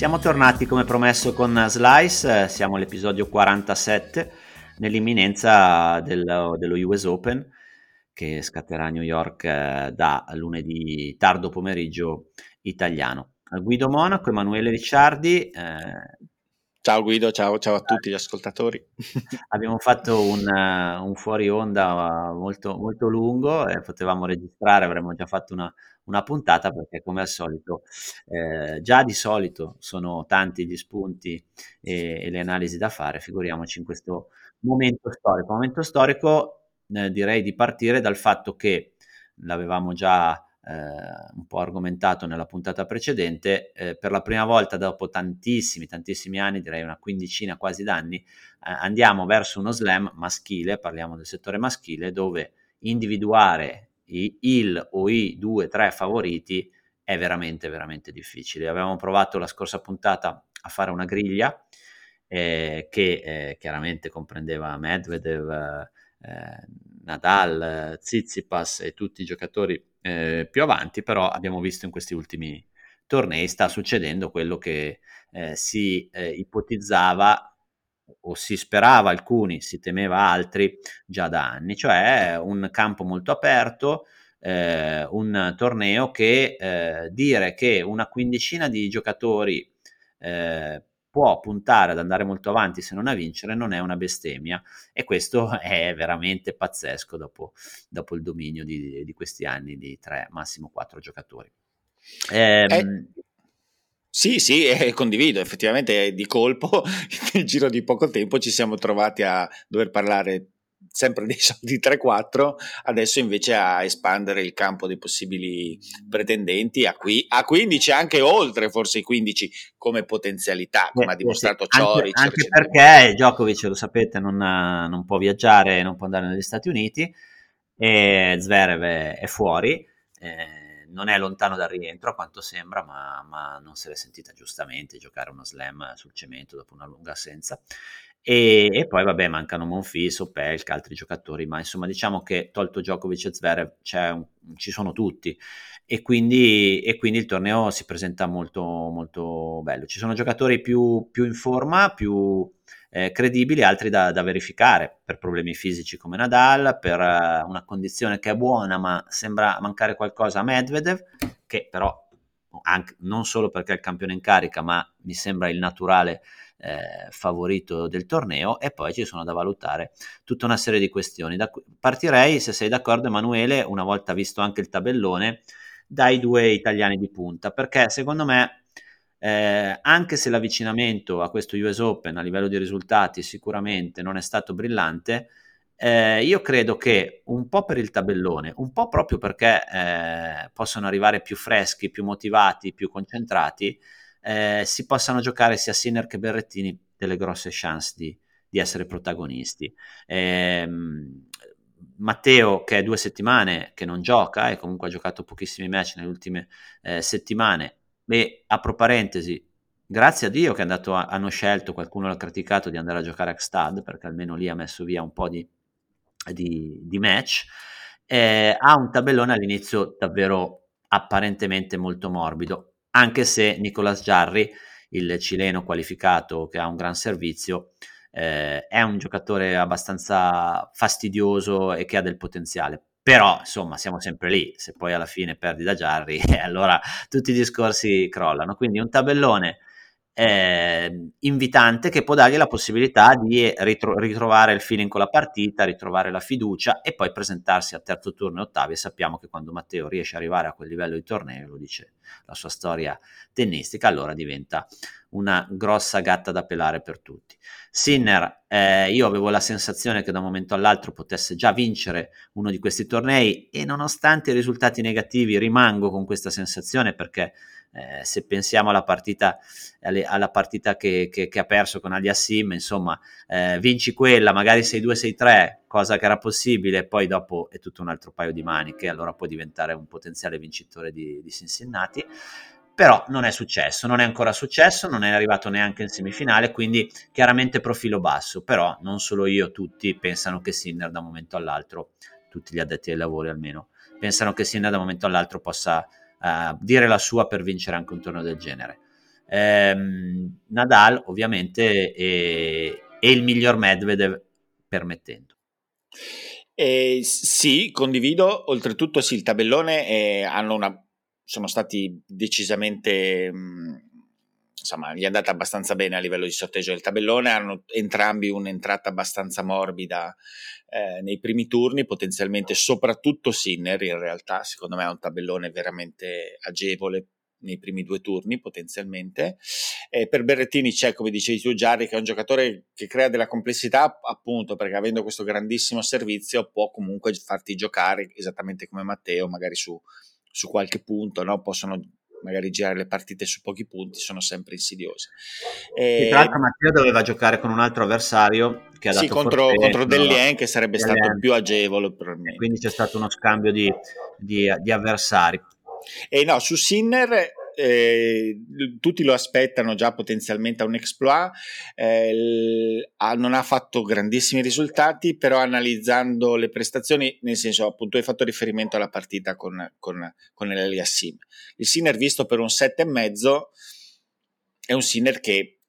Siamo tornati come promesso con Slice, siamo all'episodio 47 nell'imminenza dello, dello US Open che scatterà a New York eh, da lunedì tardo pomeriggio italiano. Guido Monaco, Emanuele Ricciardi. Eh, ciao Guido, ciao, ciao, a tutti gli ascoltatori. abbiamo fatto un, uh, un fuori onda molto, molto lungo, eh, potevamo registrare, avremmo già fatto una, una puntata perché come al solito, eh, già di solito sono tanti gli spunti e, e, le analisi da fare, figuriamoci in questo momento storico. Momento storico eh, direi di partire dal fatto che l'avevamo già eh, un po' argomentato nella puntata precedente, eh, per la prima volta dopo tantissimi, tantissimi anni, direi una quindicina quasi d'anni, eh, andiamo verso uno slam maschile, parliamo del settore maschile, dove individuare il o i due, tre favoriti è veramente, veramente difficile. Avevamo provato la scorsa puntata a fare una griglia eh, che eh, chiaramente comprendeva Medvedev, eh, Nadal, Tsitsipas e tutti i giocatori eh, più avanti, però abbiamo visto in questi ultimi tornei sta succedendo quello che eh, si eh, ipotizzava o si sperava alcuni, si temeva altri già da anni, cioè un campo molto aperto, eh, un torneo che eh, dire che una quindicina di giocatori eh, può puntare ad andare molto avanti se non a vincere non è una bestemmia e questo è veramente pazzesco dopo, dopo il dominio di, di, questi anni di tre, massimo quattro giocatori. Eh, sì, sì, eh, condivido, effettivamente di colpo nel giro di poco tempo ci siamo trovati a dover parlare sempre dei soliti 3-4, adesso invece a espandere il campo dei possibili pretendenti a, qui, a 15, anche oltre forse i 15 come potenzialità, come eh, ha dimostrato sì, Cioric. Anche, anche perché Djokovic, lo sapete, non, non, può viaggiare, non può andare negli Stati Uniti, e Zverev è, è fuori. Eh, non è lontano dal rientro a quanto sembra, ma, ma, non se l'è sentita giustamente giocare uno slam sul cemento dopo una lunga assenza. E, e poi vabbè mancano Monfils, Opelka, altri giocatori, ma insomma diciamo che tolto Djokovic e Zverev un, ci sono tutti e quindi, e quindi, il torneo si presenta molto, molto bello. Ci sono giocatori più, più in forma, più eh, credibili, altri da, da, verificare per problemi fisici come Nadal, per uh, una condizione che è buona ma sembra mancare qualcosa a Medvedev, che però anche, non solo perché è il campione in carica, ma mi sembra il naturale eh, favorito del torneo e poi ci sono da valutare tutta una serie di questioni. Da, partirei, se sei d'accordo Emanuele, una volta visto anche il tabellone, dai due italiani di punta, perché secondo me eh, anche se l'avvicinamento a questo US Open a livello di risultati sicuramente non è stato brillante, eh, io credo che un po' per il tabellone, un po' proprio perché eh, possono arrivare più freschi, più motivati, più concentrati, eh, si possano giocare sia Sinner che Berrettini delle grosse chance di, di essere protagonisti. Ehm, Matteo, che è due settimane che non gioca e comunque ha giocato pochissimi match nelle ultime eh, settimane, e apro parentesi, grazie a Dio che a, hanno scelto, qualcuno l'ha criticato, di andare a giocare a Xtad, perché almeno lì ha messo via un po' di, di, di match. Eh, ha un tabellone all'inizio davvero apparentemente molto morbido, anche se Nicolas Jarry, il cileno qualificato che ha un gran servizio, eh, è un giocatore abbastanza fastidioso e che ha del potenziale però insomma siamo sempre lì, se poi alla fine perdi da Jarry, allora tutti i discorsi crollano, quindi un tabellone eh, invitante che può dargli la possibilità di ritro- ritrovare il feeling con la partita, ritrovare la fiducia e poi presentarsi a terzo turno e ottavi e sappiamo che quando Matteo riesce ad arrivare a quel livello di torneo, lo dice la sua storia tennistica, allora diventa una grossa gatta da pelare per tutti. Sinner, eh, io avevo la sensazione che da un momento all'altro potesse già vincere uno di questi tornei e nonostante i risultati negativi rimango con questa sensazione perché eh, se pensiamo alla partita, alle, alla partita che, che, che, ha perso con Aliassim, insomma, eh, vinci quella, magari 6-2-6-3, cosa che era possibile, poi dopo è tutto un altro paio di maniche, allora puoi diventare un potenziale vincitore di, di Cincinnati. Però non è successo, non è ancora successo, non è arrivato neanche in semifinale, quindi chiaramente profilo basso, però non solo io, tutti pensano che Sinner da un momento all'altro, tutti gli addetti ai lavori almeno, pensano che Sinner da un momento all'altro possa uh, dire la sua per vincere anche un torneo del genere. Ehm, Nadal ovviamente è, è, il miglior Medvedev permettendo. Eh, sì, condivido, oltretutto sì, il tabellone hanno una sono stati decisamente insomma, gli è andata abbastanza bene a livello di sorteggio del tabellone, hanno entrambi un'entrata abbastanza morbida eh, nei primi turni, potenzialmente soprattutto Sinner in realtà, secondo me ha un tabellone veramente agevole nei primi due turni potenzialmente. Eh, per Berrettini c'è, come dicevi tu, Giarri, che è un giocatore che crea della complessità, appunto perché avendo questo grandissimo servizio può comunque farti giocare esattamente come Matteo, magari su su qualche punto, no? possono magari girare le partite su pochi punti, sono sempre insidiose. E, tra l'altro Matteo doveva giocare con un altro avversario che ha sì, dato contro, contro Dellien che sarebbe Dellien. stato più agevole probabilmente. Quindi c'è stato uno scambio di, di, di avversari. E no, su Sinner eh, tutti lo aspettano già potenzialmente a un exploit, eh, non ha fatto grandissimi risultati, però analizzando le prestazioni, nel senso appunto hai fatto riferimento alla partita con, con, con l'Eliassim. Il Sinner visto per un 7,5 è un Sinner che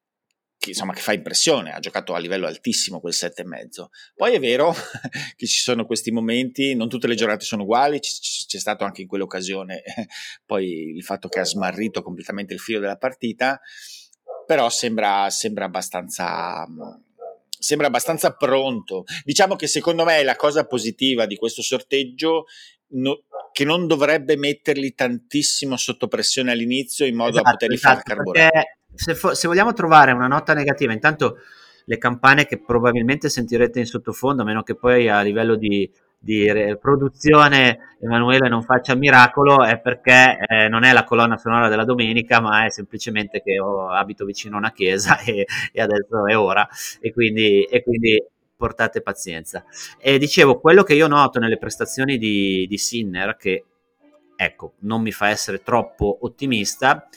che, insomma, che fa impressione, ha giocato a livello altissimo quel 7,5. Poi è vero che ci sono questi momenti, non tutte le giornate sono uguali, c- c'è stato anche in quell'occasione poi il fatto che ha smarrito completamente il filo della partita, però sembra, sembra abbastanza sembra abbastanza pronto. Diciamo che secondo me la cosa positiva di questo sorteggio no, che non dovrebbe metterli tantissimo sotto pressione all'inizio in modo esatto, da poterli esatto, far carburare se, fo- se, vogliamo trovare una nota negativa, intanto le campane che probabilmente sentirete in sottofondo, a meno che poi a livello di, di re- produzione Emanuele non faccia miracolo, è perché eh, non è la colonna sonora della domenica, ma è semplicemente che ho, abito vicino a una chiesa e, e adesso è ora, e quindi, e quindi portate pazienza. E dicevo, quello che io noto nelle prestazioni di, di Sinner, che ecco, non mi fa essere troppo ottimista,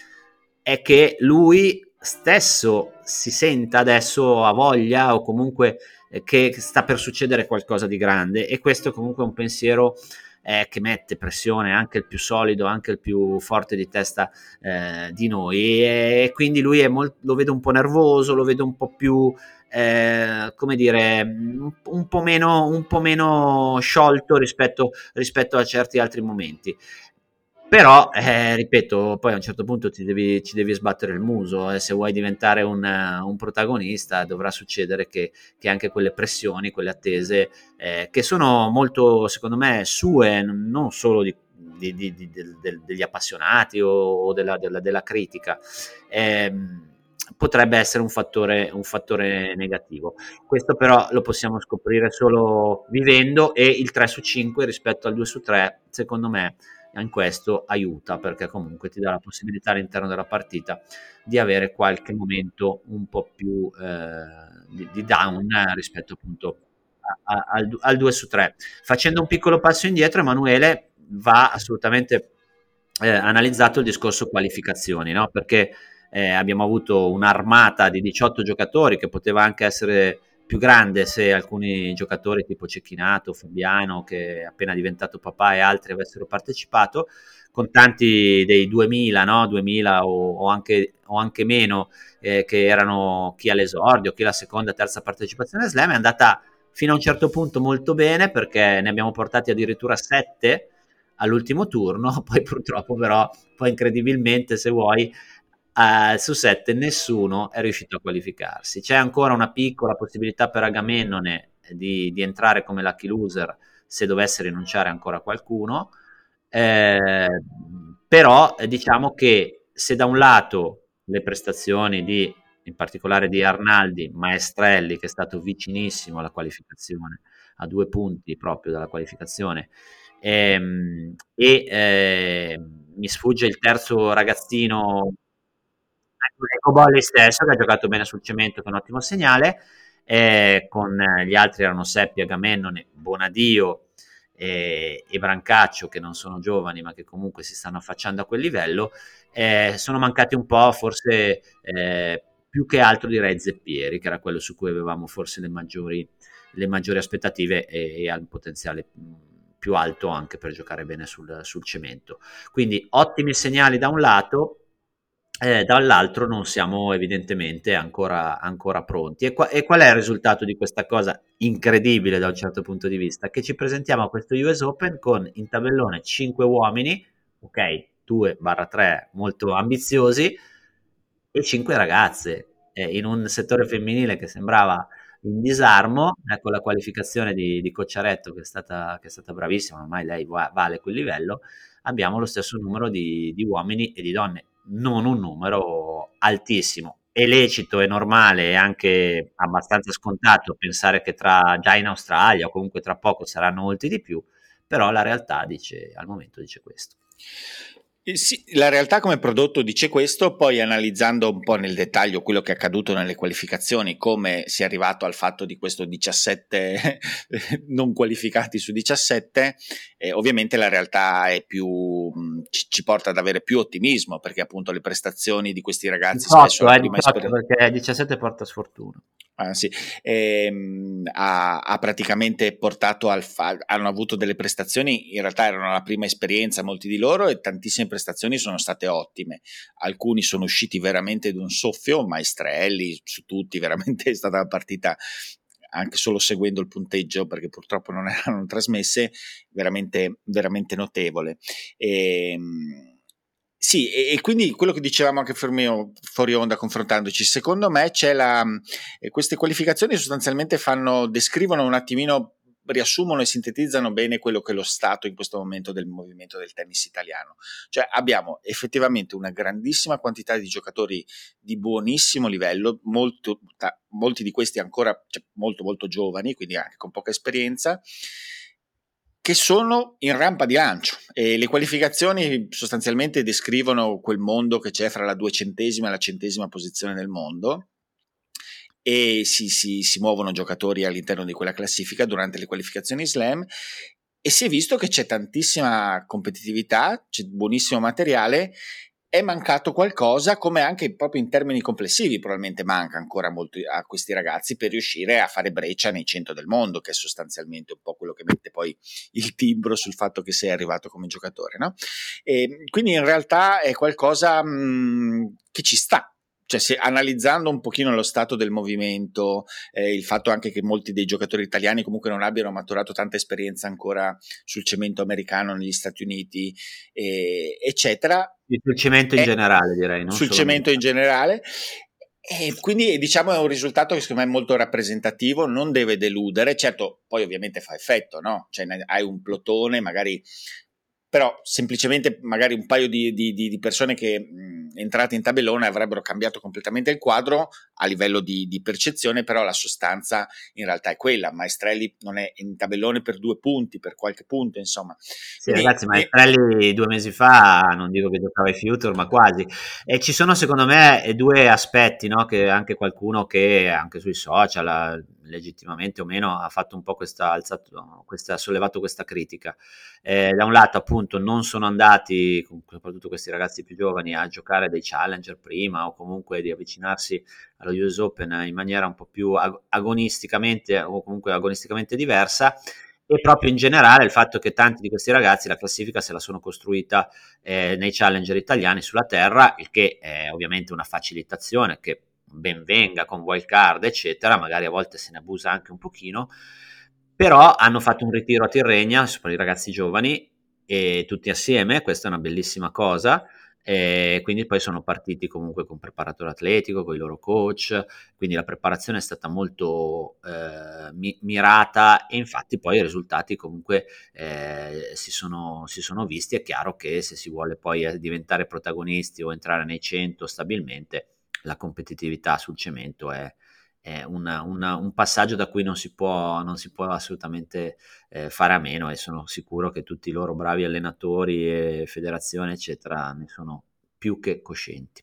è che lui stesso si senta adesso a voglia o comunque eh, che sta per succedere qualcosa di grande e questo è comunque un pensiero eh, che mette pressione anche il più solido, anche il più forte di testa eh, di noi e quindi lui è molto, lo vedo un po' nervoso, lo vedo un po' più eh, come dire, un po' meno, un po meno sciolto rispetto, rispetto a certi altri momenti. Però, eh, ripeto, poi a un certo punto devi, ci devi sbattere il muso e eh, se vuoi diventare un, un protagonista dovrà succedere che, che, anche quelle pressioni, quelle attese, eh, che sono molto, secondo me, sue, non solo di, di, di, de, degli appassionati o, o della, della, della, critica, eh, potrebbe essere un fattore, un fattore negativo. Questo però lo possiamo scoprire solo vivendo e il 3 su 5 rispetto al 2 su 3, secondo me, in questo aiuta perché comunque ti dà la possibilità all'interno della partita di avere qualche momento un po' più eh, di, di, down rispetto appunto a, a, al, al 2 su 3. Facendo un piccolo passo indietro, Emanuele va assolutamente eh, analizzato il discorso qualificazioni, no? perché eh, abbiamo avuto un'armata di 18 giocatori che poteva anche essere più grande se alcuni giocatori tipo Cecchinato, Fabiano, che è appena diventato papà e altri avessero partecipato, con tanti dei 2000, no? 2000 o, o, anche, o anche, meno, eh, che erano chi all'esordio, chi la seconda, terza partecipazione a Slam, è andata fino a un certo punto molto bene perché ne abbiamo portati addirittura 7 all'ultimo turno, poi purtroppo però, poi incredibilmente se vuoi, Uh, su 7 nessuno è riuscito a qualificarsi. C'è ancora una piccola possibilità per Agamennone di, di entrare come lucky loser se dovesse rinunciare ancora qualcuno, eh, però eh, diciamo che se da un lato le prestazioni di, in particolare di Arnaldi, Maestrelli, che è stato vicinissimo alla qualificazione, a due punti proprio dalla qualificazione, ehm, e, e eh, mi sfugge il terzo ragazzino, Ecobolli stesso, che ha giocato bene sul cemento, che è un ottimo segnale, eh, con gli altri erano Seppi, Agamennone, Bonadio e, e, Brancaccio, che non sono giovani, ma che comunque si stanno affacciando a quel livello, eh, sono mancati un po', forse eh, più che altro direi Zeppieri, che era quello su cui avevamo forse le maggiori, le maggiori aspettative e, e ha il potenziale più alto anche per giocare bene sul, sul cemento. Quindi ottimi segnali da un lato, eh, dall'altro non siamo evidentemente ancora, ancora pronti. E, qua, e, qual è il risultato di questa cosa incredibile da un certo punto di vista? Che ci presentiamo a questo US Open con in tabellone 5 uomini, ok, 2-3 molto ambiziosi, e 5 ragazze, eh, in un settore femminile che sembrava in disarmo, ecco la qualificazione di, di Cocciaretto che è, stata, che è stata bravissima, ormai lei vale quel livello, abbiamo lo stesso numero di, di uomini e di donne, non un numero altissimo. È lecito e normale e anche abbastanza scontato pensare che tra, già in Australia o comunque tra poco saranno molti di più, però la realtà dice, al momento dice questo. Eh, sì, la realtà come prodotto dice questo, poi analizzando un po' nel dettaglio quello che è accaduto nelle qualificazioni, come si è arrivato al fatto di questo 17 non qualificati su 17, eh, ovviamente la realtà è più, ci, ci, porta ad avere più ottimismo, perché appunto le prestazioni di questi ragazzi 18, spesso... Eh, 18, perché 17 porta sfortuna. Ah, sì. ehm, ha, ha, praticamente portato al fa- hanno avuto delle prestazioni, in realtà erano la prima esperienza molti di loro e tantissime prestazioni sono state ottime. Alcuni sono usciti veramente di un soffio, maestrelli su tutti, veramente è stata una partita anche solo seguendo il punteggio, perché purtroppo non erano trasmesse, veramente, veramente notevole. Ehm, sì, e, e, quindi quello che dicevamo anche fuori onda confrontandoci, secondo me c'è la, eh, queste qualificazioni sostanzialmente fanno, descrivono un attimino, riassumono e sintetizzano bene quello che è lo stato in questo momento del movimento del tennis italiano. Cioè abbiamo effettivamente una grandissima quantità di giocatori di buonissimo livello, molto, molti di questi ancora cioè, molto molto giovani, quindi anche con poca esperienza che sono in rampa di lancio e le qualificazioni sostanzialmente descrivono quel mondo che c'è fra la duecentesima e la centesima posizione del mondo e si, si, si muovono giocatori all'interno di quella classifica durante le qualificazioni slam e si è visto che c'è tantissima competitività, c'è buonissimo materiale è mancato qualcosa, come anche proprio in termini complessivi probabilmente manca ancora molto a questi ragazzi per riuscire a fare breccia nei centro del mondo, che è sostanzialmente un po' quello che mette poi il timbro sul fatto che sei arrivato come giocatore. No? E quindi in realtà è qualcosa mh, che ci sta, cioè se, analizzando un pochino lo stato del movimento, eh, il fatto anche che molti dei giocatori italiani comunque non abbiano maturato tanta esperienza ancora sul cemento americano negli Stati Uniti, eh, eccetera. Sul cemento in eh, generale, direi. sul cemento in generale. E quindi diciamo è un risultato che secondo me è molto rappresentativo, non deve deludere, certo poi ovviamente fa effetto, no? Cioè hai un plotone, magari però semplicemente magari un paio di, di, di persone che mh, entrate in tabellone avrebbero cambiato completamente il quadro a livello di, di, percezione, però la sostanza in realtà è quella. Maestrelli non è in tabellone per due punti, per qualche punto, insomma. Sì, Quindi, ragazzi, Maestrelli e... due mesi fa, non dico che giocava ai Future, ma quasi. E ci sono secondo me due aspetti, no? che anche qualcuno che anche sui social legittimamente o meno, ha fatto un po' questa, alzato, questa, sollevato questa critica. Eh, da un lato, appunto, non sono andati, soprattutto questi ragazzi più giovani, a giocare dei challenger prima o comunque di avvicinarsi allo US Open in maniera un po' più agonisticamente o comunque agonisticamente diversa e proprio in generale il fatto che tanti di questi ragazzi la classifica se la sono costruita eh, nei challenger italiani sulla terra, il che è ovviamente una facilitazione che ben venga con wild card, eccetera, magari a volte se ne abusa anche un pochino, però hanno fatto un ritiro a Tirregna per i ragazzi giovani e tutti assieme, questa è una bellissima cosa. E quindi poi sono partiti comunque con preparatore atletico, con i loro coach, quindi la preparazione è stata molto eh, mi- mirata e infatti poi i risultati comunque eh, si, sono, si, sono, visti. È chiaro che se si vuole poi eh, diventare protagonisti o entrare nei 100 stabilmente, la competitività sul cemento è, è una, una, un passaggio da cui non si può, non si può assolutamente eh, fare a meno e sono sicuro che tutti i loro bravi allenatori e federazione eccetera ne sono più che coscienti.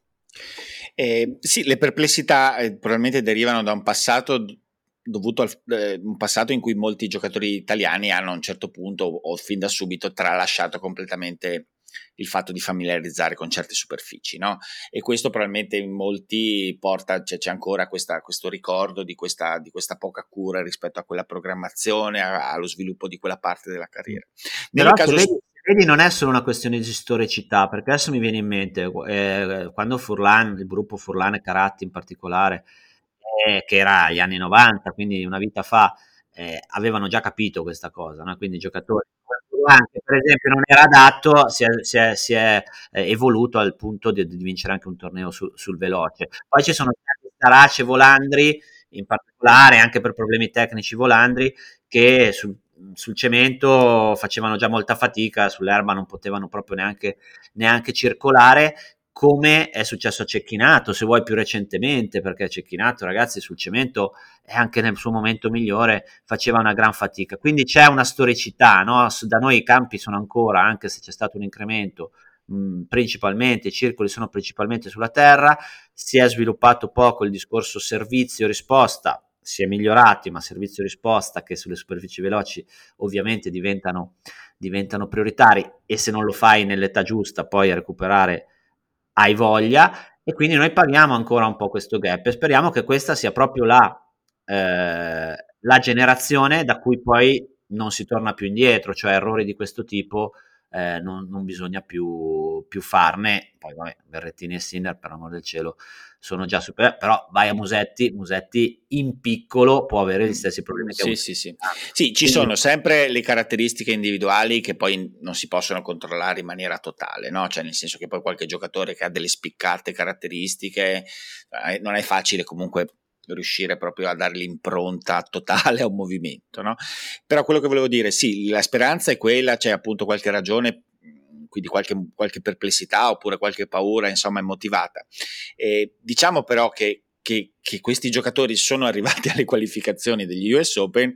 Eh, sì, le perplessità eh, probabilmente derivano da un passato dovuto a eh, un passato in cui molti giocatori italiani hanno a un certo punto o fin da subito tralasciato completamente il fatto di familiarizzare con certe superfici, no? E questo probabilmente in molti porta, cioè, c'è ancora questa, questo ricordo di questa, di questa, poca cura rispetto a quella programmazione, a, allo sviluppo di quella parte della carriera. Nel caso... Vedi, vedi, non è solo una questione di storicità, perché adesso mi viene in mente, eh, quando Furlan, il gruppo Furlan e Caratti in particolare, eh, che era agli anni 90, quindi una vita fa, eh, avevano già capito questa cosa, no? quindi i giocatori anche per esempio non era adatto, si è, si è, si è eh, evoluto al punto di, di, vincere anche un torneo su, sul veloce. Poi ci sono stati Starace Volandri, in particolare anche per problemi tecnici Volandri, che sul, sul cemento facevano già molta fatica, sull'erba non potevano proprio neanche, neanche circolare, come è successo a Cecchinato, se vuoi più recentemente, perché Cecchinato, ragazzi, sul cemento e anche nel suo momento migliore faceva una gran fatica. Quindi c'è una storicità, no? da noi i campi sono ancora, anche se c'è stato un incremento, mh, principalmente, i circoli sono principalmente sulla terra, si è sviluppato poco il discorso servizio-risposta, si è migliorati, ma servizio-risposta che sulle superfici veloci ovviamente diventano, diventano prioritari e se non lo fai nell'età giusta poi a recuperare hai voglia e quindi noi paghiamo ancora un po' questo gap e speriamo che questa sia proprio la, eh, la generazione da cui poi non si torna più indietro, cioè errori di questo tipo eh, non, non, bisogna più, più farne. Poi vabbè, Berrettini e Sinner, per amor del cielo, sono già super, però vai a Musetti, Musetti in piccolo può avere gli stessi problemi che sì, sì, sì. Ah, sì, ci sono sempre le caratteristiche individuali che poi non si possono controllare in maniera totale, no? Cioè nel senso che poi qualche giocatore che ha delle spiccate caratteristiche eh, non è facile comunque riuscire proprio a dare l'impronta totale a un movimento, no? Però quello che volevo dire, sì, la speranza è quella, c'è appunto qualche ragione quindi qualche, qualche, perplessità oppure qualche paura, insomma, immotivata. Eh, diciamo però che, che, che, questi giocatori sono arrivati alle qualificazioni degli US Open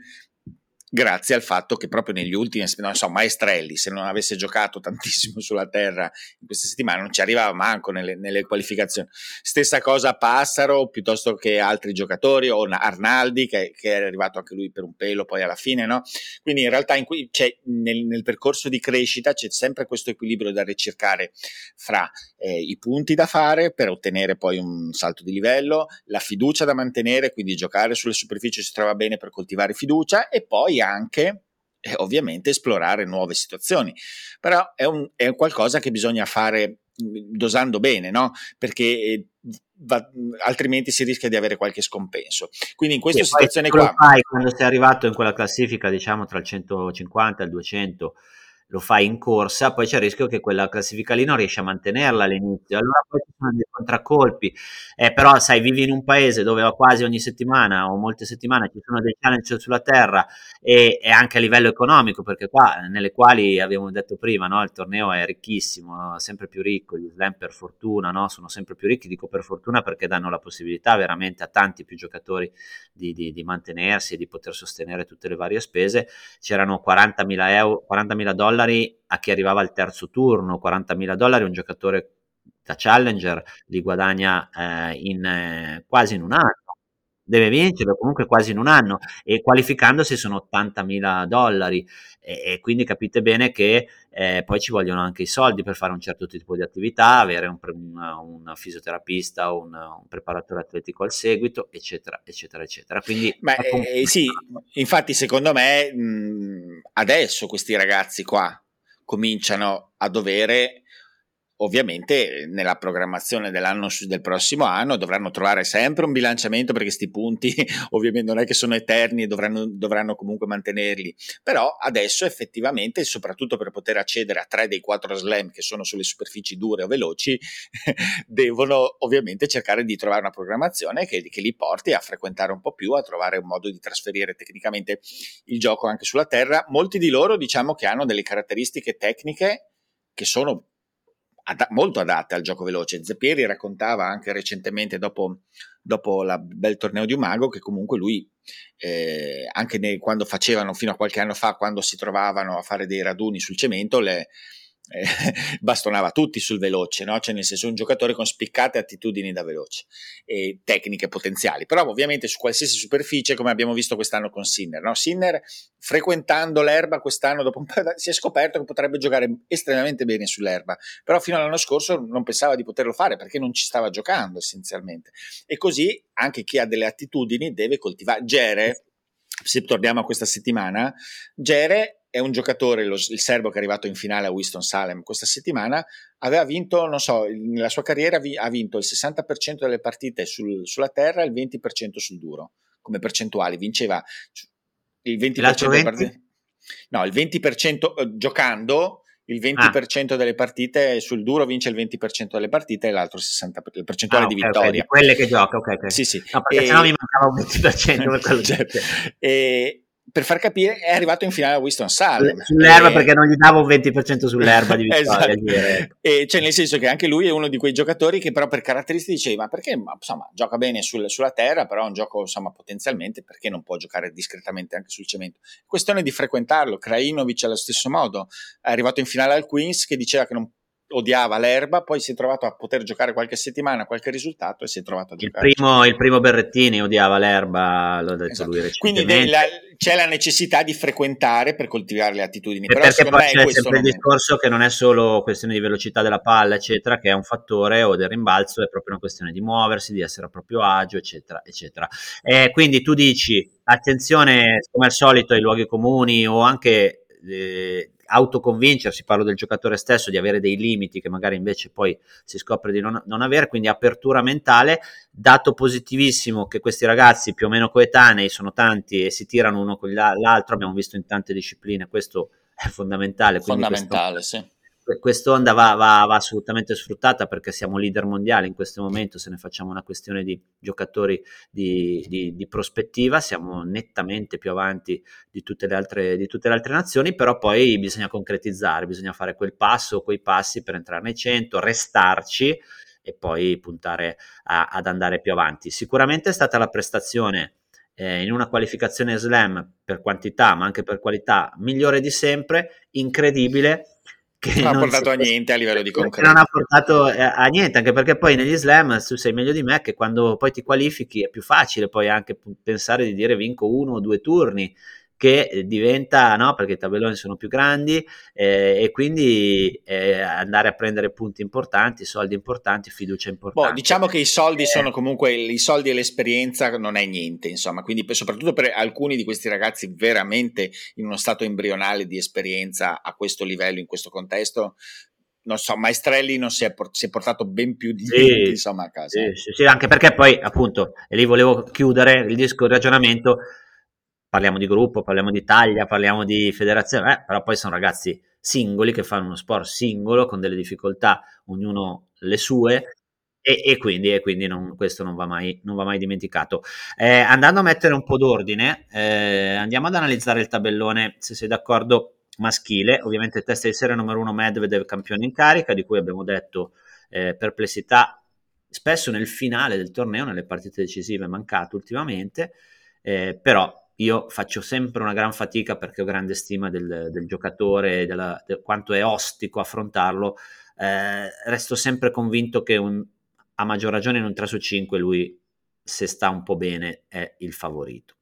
grazie al fatto che proprio negli ultimi, non so, Maestrelli, se non avesse giocato tantissimo sulla terra in queste settimane, non ci arrivava manco nelle, nelle qualificazioni. Stessa cosa Passaro, piuttosto che altri giocatori, o Arnaldi, che, che, è arrivato anche lui per un pelo poi alla fine, no? Quindi in realtà in cui, nel, nel, percorso di crescita c'è sempre questo equilibrio da ricercare fra eh, i punti da fare per ottenere poi un salto di livello, la fiducia da mantenere, quindi giocare sulle superfici si trova bene per coltivare fiducia e poi anche eh, ovviamente esplorare nuove situazioni. Però è, un, è qualcosa che bisogna fare mm, dosando bene, no? Perché eh, va, altrimenti si rischia di avere qualche scompenso. Quindi in questa e situazione qua... Fai, quando sei arrivato in quella classifica, diciamo tra il 150 e il 200, lo fai in corsa, poi c'è il rischio che quella classifica lì non riesci a mantenerla all'inizio. Allora poi ci sono dei contraccolpi. Eh, però, sai, vivi in un paese dove quasi ogni settimana o molte settimane ci sono dei challenge sulla terra e, e anche a livello economico, perché qua, nelle quali abbiamo detto prima, no, il torneo è ricchissimo, sempre più ricco, gli slam per fortuna, no, sono sempre più ricchi, dico per fortuna perché danno la possibilità veramente a tanti più giocatori di, di, di mantenersi e di poter sostenere tutte le varie spese. C'erano 40.000 euro, 40.000 dollari dollari a chi arrivava al terzo turno, 40.000 dollari un giocatore da challenger li guadagna eh, in, eh, quasi in un anno deve vincere comunque quasi in un anno e qualificandosi sono 80.000 dollari e, e quindi capite bene che eh, poi ci vogliono anche i soldi per fare un certo tipo di attività, avere un, un, un fisioterapista o un, un, preparatore atletico al seguito, eccetera, eccetera, eccetera. Quindi, Ma, eh, sì, infatti secondo me mh, adesso questi ragazzi qua cominciano a dovere ovviamente nella programmazione dell'anno del prossimo anno dovranno trovare sempre un bilanciamento perché questi punti ovviamente non è che sono eterni e dovranno, dovranno, comunque mantenerli. Però adesso effettivamente soprattutto per poter accedere a tre dei quattro slam che sono sulle superfici dure o veloci devono ovviamente cercare di trovare una programmazione che, che li porti a frequentare un po' più a trovare un modo di trasferire tecnicamente il gioco anche sulla terra. Molti di loro diciamo che hanno delle caratteristiche tecniche che sono ad- molto adatte al gioco veloce. Zeppieri raccontava anche recentemente, dopo, dopo il bel torneo di Umago, che comunque lui, eh, anche nei, quando facevano fino a qualche anno fa, quando si trovavano a fare dei raduni sul cemento, le, bastonava tutti sul veloce, no? cioè nel senso un giocatore con spiccate attitudini da veloce e tecniche potenziali, però ovviamente su qualsiasi superficie come abbiamo visto quest'anno con Sinner, no? Sinner frequentando l'erba quest'anno dopo un po' si è scoperto che potrebbe giocare estremamente bene sull'erba, però fino all'anno scorso non pensava di poterlo fare perché non ci stava giocando essenzialmente e così anche chi ha delle attitudini deve coltivare. Gere, se torniamo a questa settimana, Gere è un giocatore, lo, il serbo che è arrivato in finale a Winston-Salem questa settimana, aveva vinto, non so, nella sua carriera ha vinto il 60% delle partite sul, sulla terra e il 20% sul duro, come percentuali, vinceva il 20% delle partite. No, il 20% eh, giocando, il 20% ah. delle partite sul duro vince il 20% delle partite e l'altro 60% le percentuali ah, okay, di vittoria. Okay, di quelle che gioca, ok, ok. Sì, sì. No, perché e... sennò mi mancava un 20% per quello certo. e, per far capire, è arrivato in finale a Winston Salem. Sull'erba e... perché non gli davo un 20% sull'erba di vittoria. esatto. e cioè, nel senso che anche lui è uno di quei giocatori che però per caratteristiche diceva, ma perché insomma, gioca bene sul, sulla terra, però è un gioco insomma, potenzialmente, perché non può giocare discretamente anche sul cemento? Questione di frequentarlo. Krajinovic allo stesso modo, è arrivato in finale al Queens che diceva che non odiava l'erba, poi si è trovato a poter giocare qualche settimana, qualche risultato e si è trovato a giocare. Il primo, il primo Berrettini odiava l'erba, l'ho detto esatto. lui Quindi la, c'è la necessità di frequentare per coltivare le attitudini. E Però perché poi c'è sempre il discorso che non è solo questione di velocità della palla, eccetera, che è un fattore o del rimbalzo, è proprio una questione di muoversi, di essere a proprio agio, eccetera, eccetera. E quindi tu dici, attenzione, come al solito, ai luoghi comuni o anche... Eh, autoconvincersi, parlo del giocatore stesso, di avere dei limiti che magari invece poi si scopre di non, non, avere, quindi apertura mentale, dato positivissimo che questi ragazzi più o meno coetanei sono tanti e si tirano uno con l'altro, abbiamo visto in tante discipline, questo è fondamentale. Fondamentale, questo, sì quest'onda va, va, va, assolutamente sfruttata perché siamo leader mondiali in questo momento, se ne facciamo una questione di giocatori di, di, di prospettiva, siamo nettamente più avanti di tutte, altre, di tutte, le altre, nazioni, però poi bisogna concretizzare, bisogna fare quel passo, quei passi per entrare nei 100, restarci e poi puntare a, ad andare più avanti. Sicuramente è stata la prestazione eh, in una qualificazione slam per quantità ma anche per qualità migliore di sempre, incredibile che non ha portato a niente a livello di concreto. Non ha portato a niente, anche perché poi negli slam tu sei meglio di me che quando poi ti qualifichi è più facile poi anche pensare di dire vinco uno o due turni che diventa, no, perché i tabelloni sono più grandi eh, e quindi eh, andare a prendere punti importanti, soldi importanti, fiducia importante. Boh, diciamo che i soldi eh. sono comunque, i soldi e l'esperienza non è niente, insomma, quindi per, soprattutto per alcuni di questi ragazzi veramente in uno stato embrionale di esperienza a questo livello, in questo contesto, non so, Maestrelli non si è, port- si è portato ben più di sì, insomma a casa. Sì, sì, sì, anche perché poi appunto, e lì volevo chiudere il disco il ragionamento, parliamo di gruppo, parliamo di taglia, parliamo di federazione, eh, però poi sono ragazzi singoli che fanno uno sport singolo con delle difficoltà, ognuno le sue. E, e quindi, e quindi non, questo non va mai, non va mai dimenticato. Eh, andando a mettere un po' d'ordine, eh, andiamo ad analizzare il tabellone, se sei d'accordo, maschile. Ovviamente testa di serie numero uno Medvedev campione in carica, di cui abbiamo detto eh, perplessità spesso nel finale del torneo, nelle partite decisive, è mancato ultimamente, eh, però io faccio sempre una gran fatica perché ho grande stima del, del giocatore, della, di quanto è ostico affrontarlo. Eh, resto sempre convinto che un, a maggior ragione in un 3 su 5 lui, se sta un po' bene, è il favorito.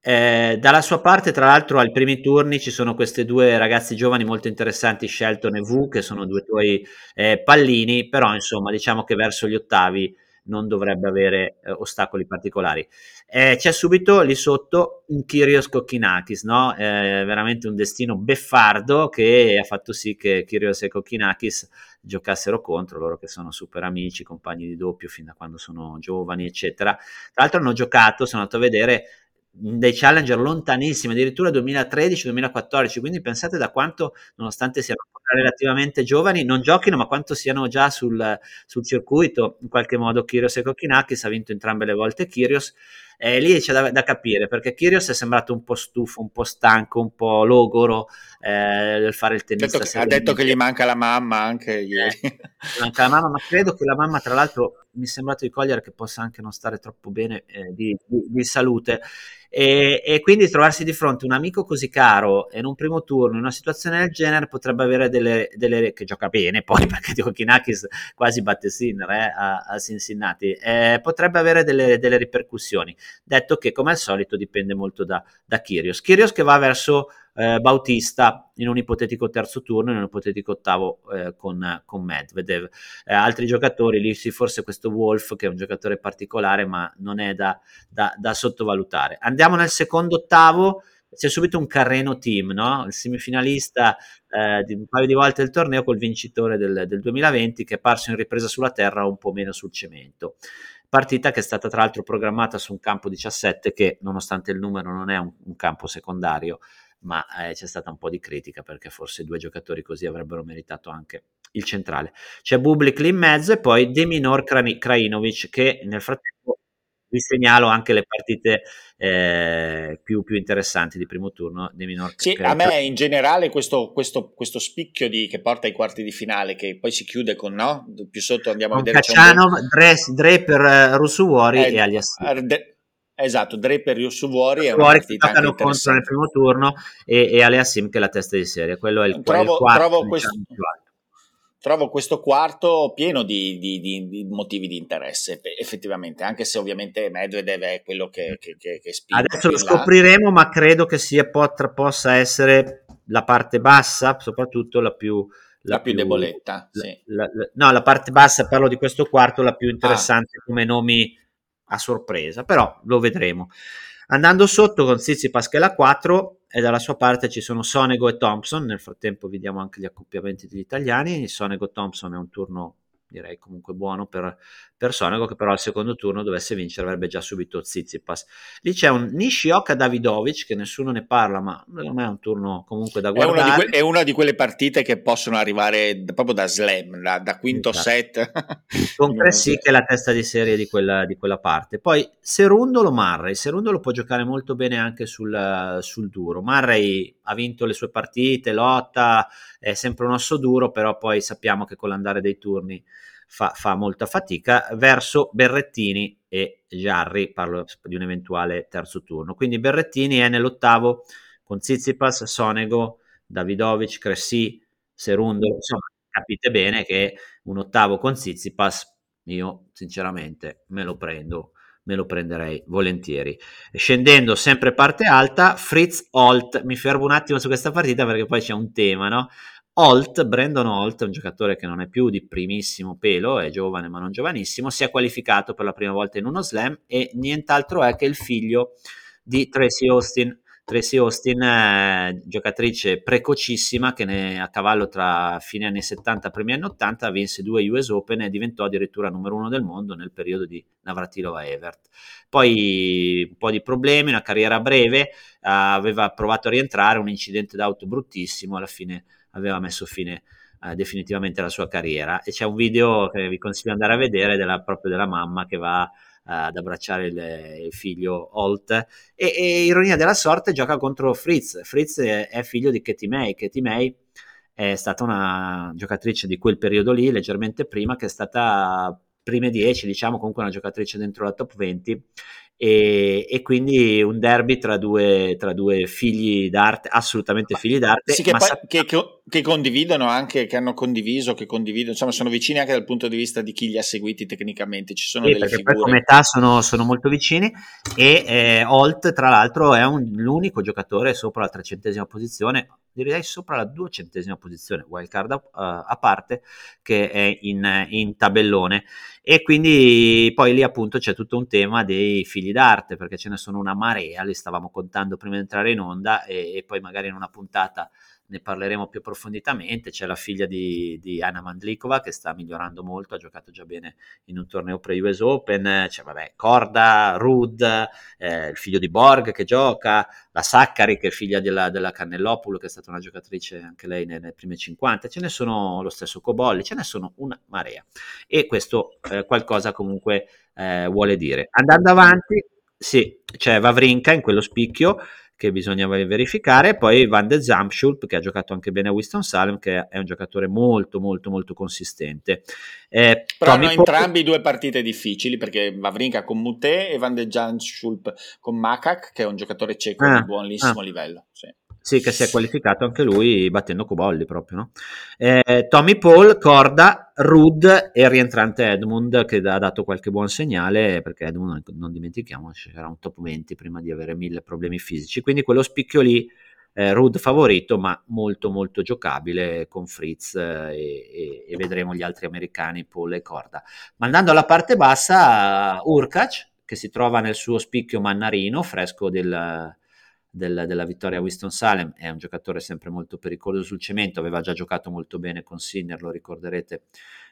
Eh, dalla sua parte, tra l'altro, ai primi turni ci sono questi due ragazzi giovani molto interessanti, Shelton e Wu, che sono due tuoi eh, pallini, però insomma diciamo che verso gli ottavi non dovrebbe avere eh, ostacoli particolari. Eh, c'è subito lì sotto un Kyrios Kokkinakis, no? eh, veramente un destino beffardo che ha fatto sì che Kyrios e Kokkinakis giocassero contro loro che sono super amici, compagni di doppio fin da quando sono giovani, eccetera. Tra l'altro hanno giocato, sono andato a vedere dei challenger lontanissimi, addirittura 2013-2014, quindi pensate da quanto, nonostante siano relativamente giovani, non giochino, ma quanto siano già sul, sul circuito, in qualche modo Kyrios e Kokinakis, ha vinto entrambe le volte Kyrios, eh, lì c'è da, da, capire perché Kyrgios è sembrato un po' stufo, un po' stanco, un po' logoro eh, nel fare il tennista. Detto che, ha detto che gli manca la mamma anche ieri. Eh, manca la mamma, ma credo che la mamma, tra l'altro, mi è sembrato di cogliere che possa anche non stare troppo bene eh, di, di, di, salute. E, e, quindi trovarsi di fronte un amico così caro in un primo turno, in una situazione del genere, potrebbe avere delle, delle che gioca bene, poi perché Dico Kinakis quasi batte Sinner eh, a, a, Cincinnati, eh, potrebbe avere delle, delle, ripercussioni. Detto che, come al solito, dipende molto da, da Kyrgios. Kyrgios che va verso eh, Bautista in un ipotetico terzo turno, in un ipotetico ottavo eh, con, con Medvedev. Eh, altri giocatori, lì sì, forse questo Wolf che è un giocatore particolare, ma non è da, da, da sottovalutare. Andiamo nel secondo ottavo c'è subito un Carreno team, no? il semifinalista eh, di un paio di volte del torneo col vincitore del, del, 2020 che è parso in ripresa sulla terra un po' meno sul cemento. Partita che è stata tra l'altro programmata su un campo 17 che nonostante il numero non è un, un campo secondario, ma eh, c'è stata un po' di critica perché forse due giocatori così avrebbero meritato anche il centrale. C'è Bublik lì in mezzo e poi Deminor Krajinovic che nel frattempo vi segnalo anche le partite eh, più, più, interessanti di primo turno di minor Sì, a me in generale questo, questo, questo, spicchio di, che porta ai quarti di finale, che poi si chiude con no? Più sotto andiamo con a vedere. Caccianov, un... Dre, Dre per uh, Russuori eh, e Aliassi. Esatto, Dre per Russuori è una partita che contro nel primo turno e, e Aliassim che è la testa di serie. Quello è il, trovo, il quarto. Trovo questo, diciamo, trovo questo quarto pieno di, di, di, di, motivi di interesse, effettivamente, anche se ovviamente Medvedev è quello che, che, che, che spinge. Adesso lo scopriremo, ma credo che sia, potra, possa essere la parte bassa, soprattutto la più... La, la più, più, deboletta, la, sì. la, no, la parte bassa, parlo di questo quarto, la più interessante ah. come nomi a sorpresa, però lo vedremo. Andando sotto con Tsitsipas che la 4 e dalla sua parte ci sono Sonego e Thompson, nel frattempo vediamo anche gli accoppiamenti degli italiani, Sonego e Thompson è un turno direi comunque buono per, per Sonego che però al secondo turno dovesse vincere avrebbe già subito Tsitsipas. Lì c'è un Nishioka Davidovic che nessuno ne parla ma secondo me è un turno comunque da guardare è una di, que- è una di quelle partite che possono arrivare proprio da slam da, da quinto esatto. set. Con Cressy che è la testa di serie di quella, di quella parte. Poi Serundolo Marray Serundolo può giocare molto bene anche sul, sul duro. Marray ha vinto le sue partite lotta è sempre un osso duro però poi sappiamo che con l'andare dei turni fa, fa molta fatica, verso Berrettini e Jarri, parlo di un eventuale terzo turno. Quindi Berrettini è nell'ottavo con Zizipas, Sonego, Davidovic, Cressy, Serundo, insomma capite bene che un ottavo con Zizipas io sinceramente me lo prendo me lo prenderei volentieri. Scendendo sempre parte alta, Fritz Holt, mi fermo un attimo su questa partita perché poi c'è un tema, no? Holt, Brandon Holt, un giocatore che non è più di primissimo pelo, è giovane ma non giovanissimo, si è qualificato per la prima volta in uno slam e nient'altro è che il figlio di Tracy Austin. Tracy Austin, eh, giocatrice precocissima che ne, a cavallo tra fine anni 70 e primi anni 80 vinse due US Open e diventò addirittura numero uno del mondo nel periodo di Navratilova Evert. Poi un po' di problemi, una carriera breve, eh, aveva provato a rientrare, un incidente d'auto bruttissimo, alla fine aveva messo fine uh, definitivamente alla sua carriera. E c'è un video che vi consiglio di andare a vedere della, proprio della mamma che va uh, ad abbracciare il, il figlio Holt. E, e, ironia della sorte gioca contro Fritz. Fritz è, è figlio di Katie May. Katie May è stata una giocatrice di quel periodo lì leggermente prima che è stata prime 10 diciamo comunque una giocatrice dentro la top 20 e, e, quindi un derby tra due, tra due, figli d'arte, assolutamente figli d'arte. Sì, che, poi, sa- che, che, condividono anche, che hanno condiviso, che condividono, insomma sono vicini anche dal punto di vista di chi li ha seguiti tecnicamente, ci sono sì, delle figure. Poi come età sono, sono, molto vicini e eh, Holt tra l'altro è un, l'unico giocatore sopra la trecentesima posizione, direi sopra la duecentesima posizione, wildcard uh, a parte, che è in, in tabellone e quindi poi lì appunto c'è tutto un tema dei figli d'arte perché ce ne sono una marea, li stavamo contando prima di entrare in onda e, e poi magari in una puntata ne parleremo più approfonditamente. C'è la figlia di, di Anna Mandlikova che sta migliorando molto, ha giocato già bene in un torneo pre-US Open. C'è vabbè, Corda, Rud, eh, il figlio di Borg che gioca, la Saccari che è figlia della, della Cannellopoulos che è stata una giocatrice anche lei nelle prime 50. Ce ne sono lo stesso Cobolli, ce ne sono una marea. E questo eh, qualcosa comunque eh, vuole dire. Andando avanti Sì, c'è Vavrinka in quello spicchio che bisognava verificare, poi Van de Zamschulp che ha giocato anche bene a Winston-Salem che è un giocatore molto molto molto consistente. Eh, Però Tommy hanno Paul... entrambi due partite difficili perché Vavrinka con Mute e Van de Zamschulp con Makak che è un giocatore cieco ah, di buonissimo ah. livello. Sì. Sì, che si è qualificato anche lui battendo Cobolli proprio. No? Eh, Tommy Paul, Corda, Rud e rientrante Edmund che ha dato qualche buon segnale perché Edmund, non dimentichiamo, era un top 20 prima di avere mille problemi fisici. Quindi quello spicchio lì, eh, Rud favorito, ma molto molto giocabile con Fritz eh, e, e, vedremo gli altri americani, Paul e Corda. Ma andando alla parte bassa, Urkac che si trova nel suo spicchio mannarino, fresco del del, della vittoria a Winston-Salem, è un giocatore sempre molto pericoloso sul cemento, aveva già giocato molto bene con Sinner, lo ricorderete,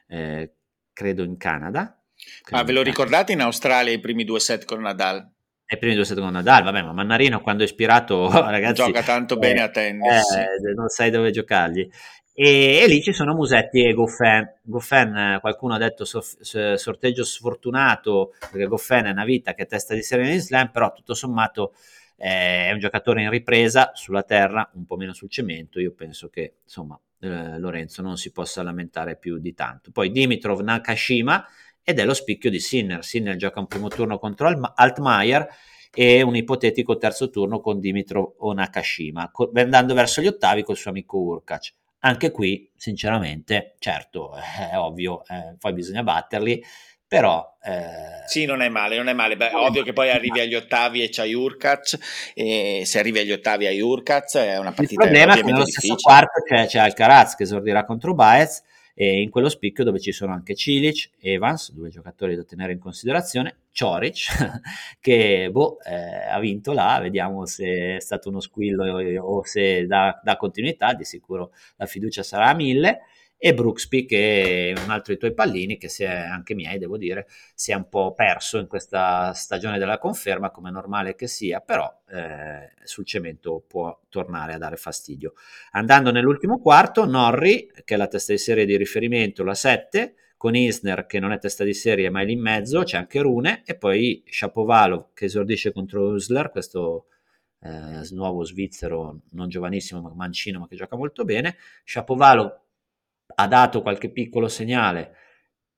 eh, credo in Canada. Credo ah, ve lo ricordate in Australia i primi due set con Nadal? I primi due set con Nadal, vabbè, ma Mannarino quando è ispirato, ragazzi... Gioca tanto eh, bene a tennis. Eh, non sai dove giocargli. E, e, lì ci sono Musetti e Goffin. Goffin, eh, qualcuno ha detto so, sorteggio sfortunato, perché Goffin è una vita che è testa di serie in slam, però tutto sommato eh, è un giocatore in ripresa sulla terra, un po' meno sul cemento. Io penso che insomma eh, Lorenzo non si possa lamentare più di tanto. Poi Dimitrov Nakashima ed è lo spicchio di Sinner. Sinner gioca un primo turno contro Altmaier e un ipotetico terzo turno con Dimitrov o Nakashima, andando verso gli ottavi col suo amico Urkac. Anche qui, sinceramente, certo, è ovvio, eh, poi bisogna batterli, però eh... sì non è male non è male. Beh, ovvio che poi arrivi agli ottavi e c'hai Urkaz e se arrivi agli ottavi hai Urkaz è una partita il problema è che nello stesso quarto c'è, c'è Alcaraz che esordirà contro Baez e in quello spicchio dove ci sono anche Cilic, Evans, due giocatori da tenere in considerazione, Cioric, che boh, eh, ha vinto là, vediamo se è stato uno squillo o se dà, dà continuità, di sicuro la fiducia sarà a mille, e Brooksby che è un altro dei tuoi pallini che si è, anche miei devo dire si è un po' perso in questa stagione della conferma come è normale che sia però eh, sul cemento può tornare a dare fastidio. Andando nell'ultimo quarto Norri che è la testa di serie di riferimento la 7 con Isner che non è testa di serie ma è lì in mezzo c'è anche Rune e poi Shapovalov che esordisce contro Usler questo eh, nuovo svizzero non giovanissimo ma mancino ma che gioca molto bene. Shapovalov ha dato qualche piccolo segnale,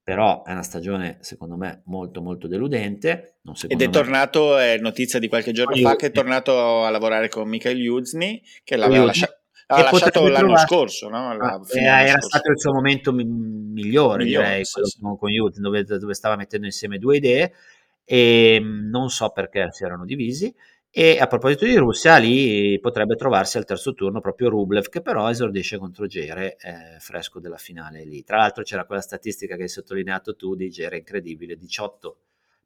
però è una stagione secondo me molto molto deludente. Ed è me. tornato, è notizia di qualche giorno fa, che è tornato a lavorare con Michael Juzny, che l'aveva lasciato. Ha lasciato l'anno trovare... scorso, no? Ah, era scorso. stato il suo momento mi- migliore, migliore, direi, sì, sì. con Youth, dove, dove, stava mettendo insieme due idee e non so perché si erano divisi. E a proposito di Russia, lì potrebbe trovarsi al terzo turno proprio Rublev, che però esordisce contro Gere, eh, fresco della finale lì. Tra l'altro c'era quella statistica che hai sottolineato tu di Gere, incredibile, 18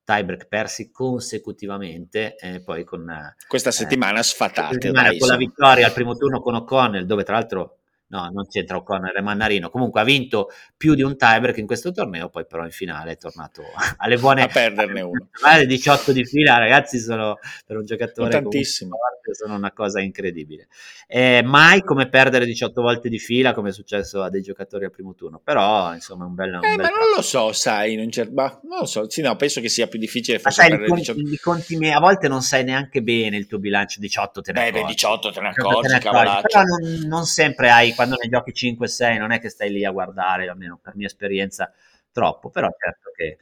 tiebreak persi consecutivamente, eh, poi con... Questa eh, settimana sfatate. Settimana dai, con la vittoria al primo turno con O'Connell, dove tra l'altro no, non c'entra O'Connor, è Mannarino. Comunque ha vinto più di un tiebreak in questo torneo, poi però in finale è tornato alle buone... A perderne uno. 18 di fila, ragazzi, sono per un giocatore tantissimo. sono una cosa incredibile. Eh, mai come perdere 18 volte di fila, come è successo a dei giocatori al primo turno, però insomma un bel... Un eh, bel ma non lo so, sai, non, c'è... ma, non lo so, sì, no, penso che sia più difficile forse sai, perdere conti, 18... Conti, a volte non sai neanche bene il tuo bilancio 18 te ne accorgi. Beh, 18 te ne accorgi, te ne accorgi però non, non sempre hai quando ne giochi 5-6 non è che stai lì a guardare, almeno per mia esperienza, troppo, però certo che,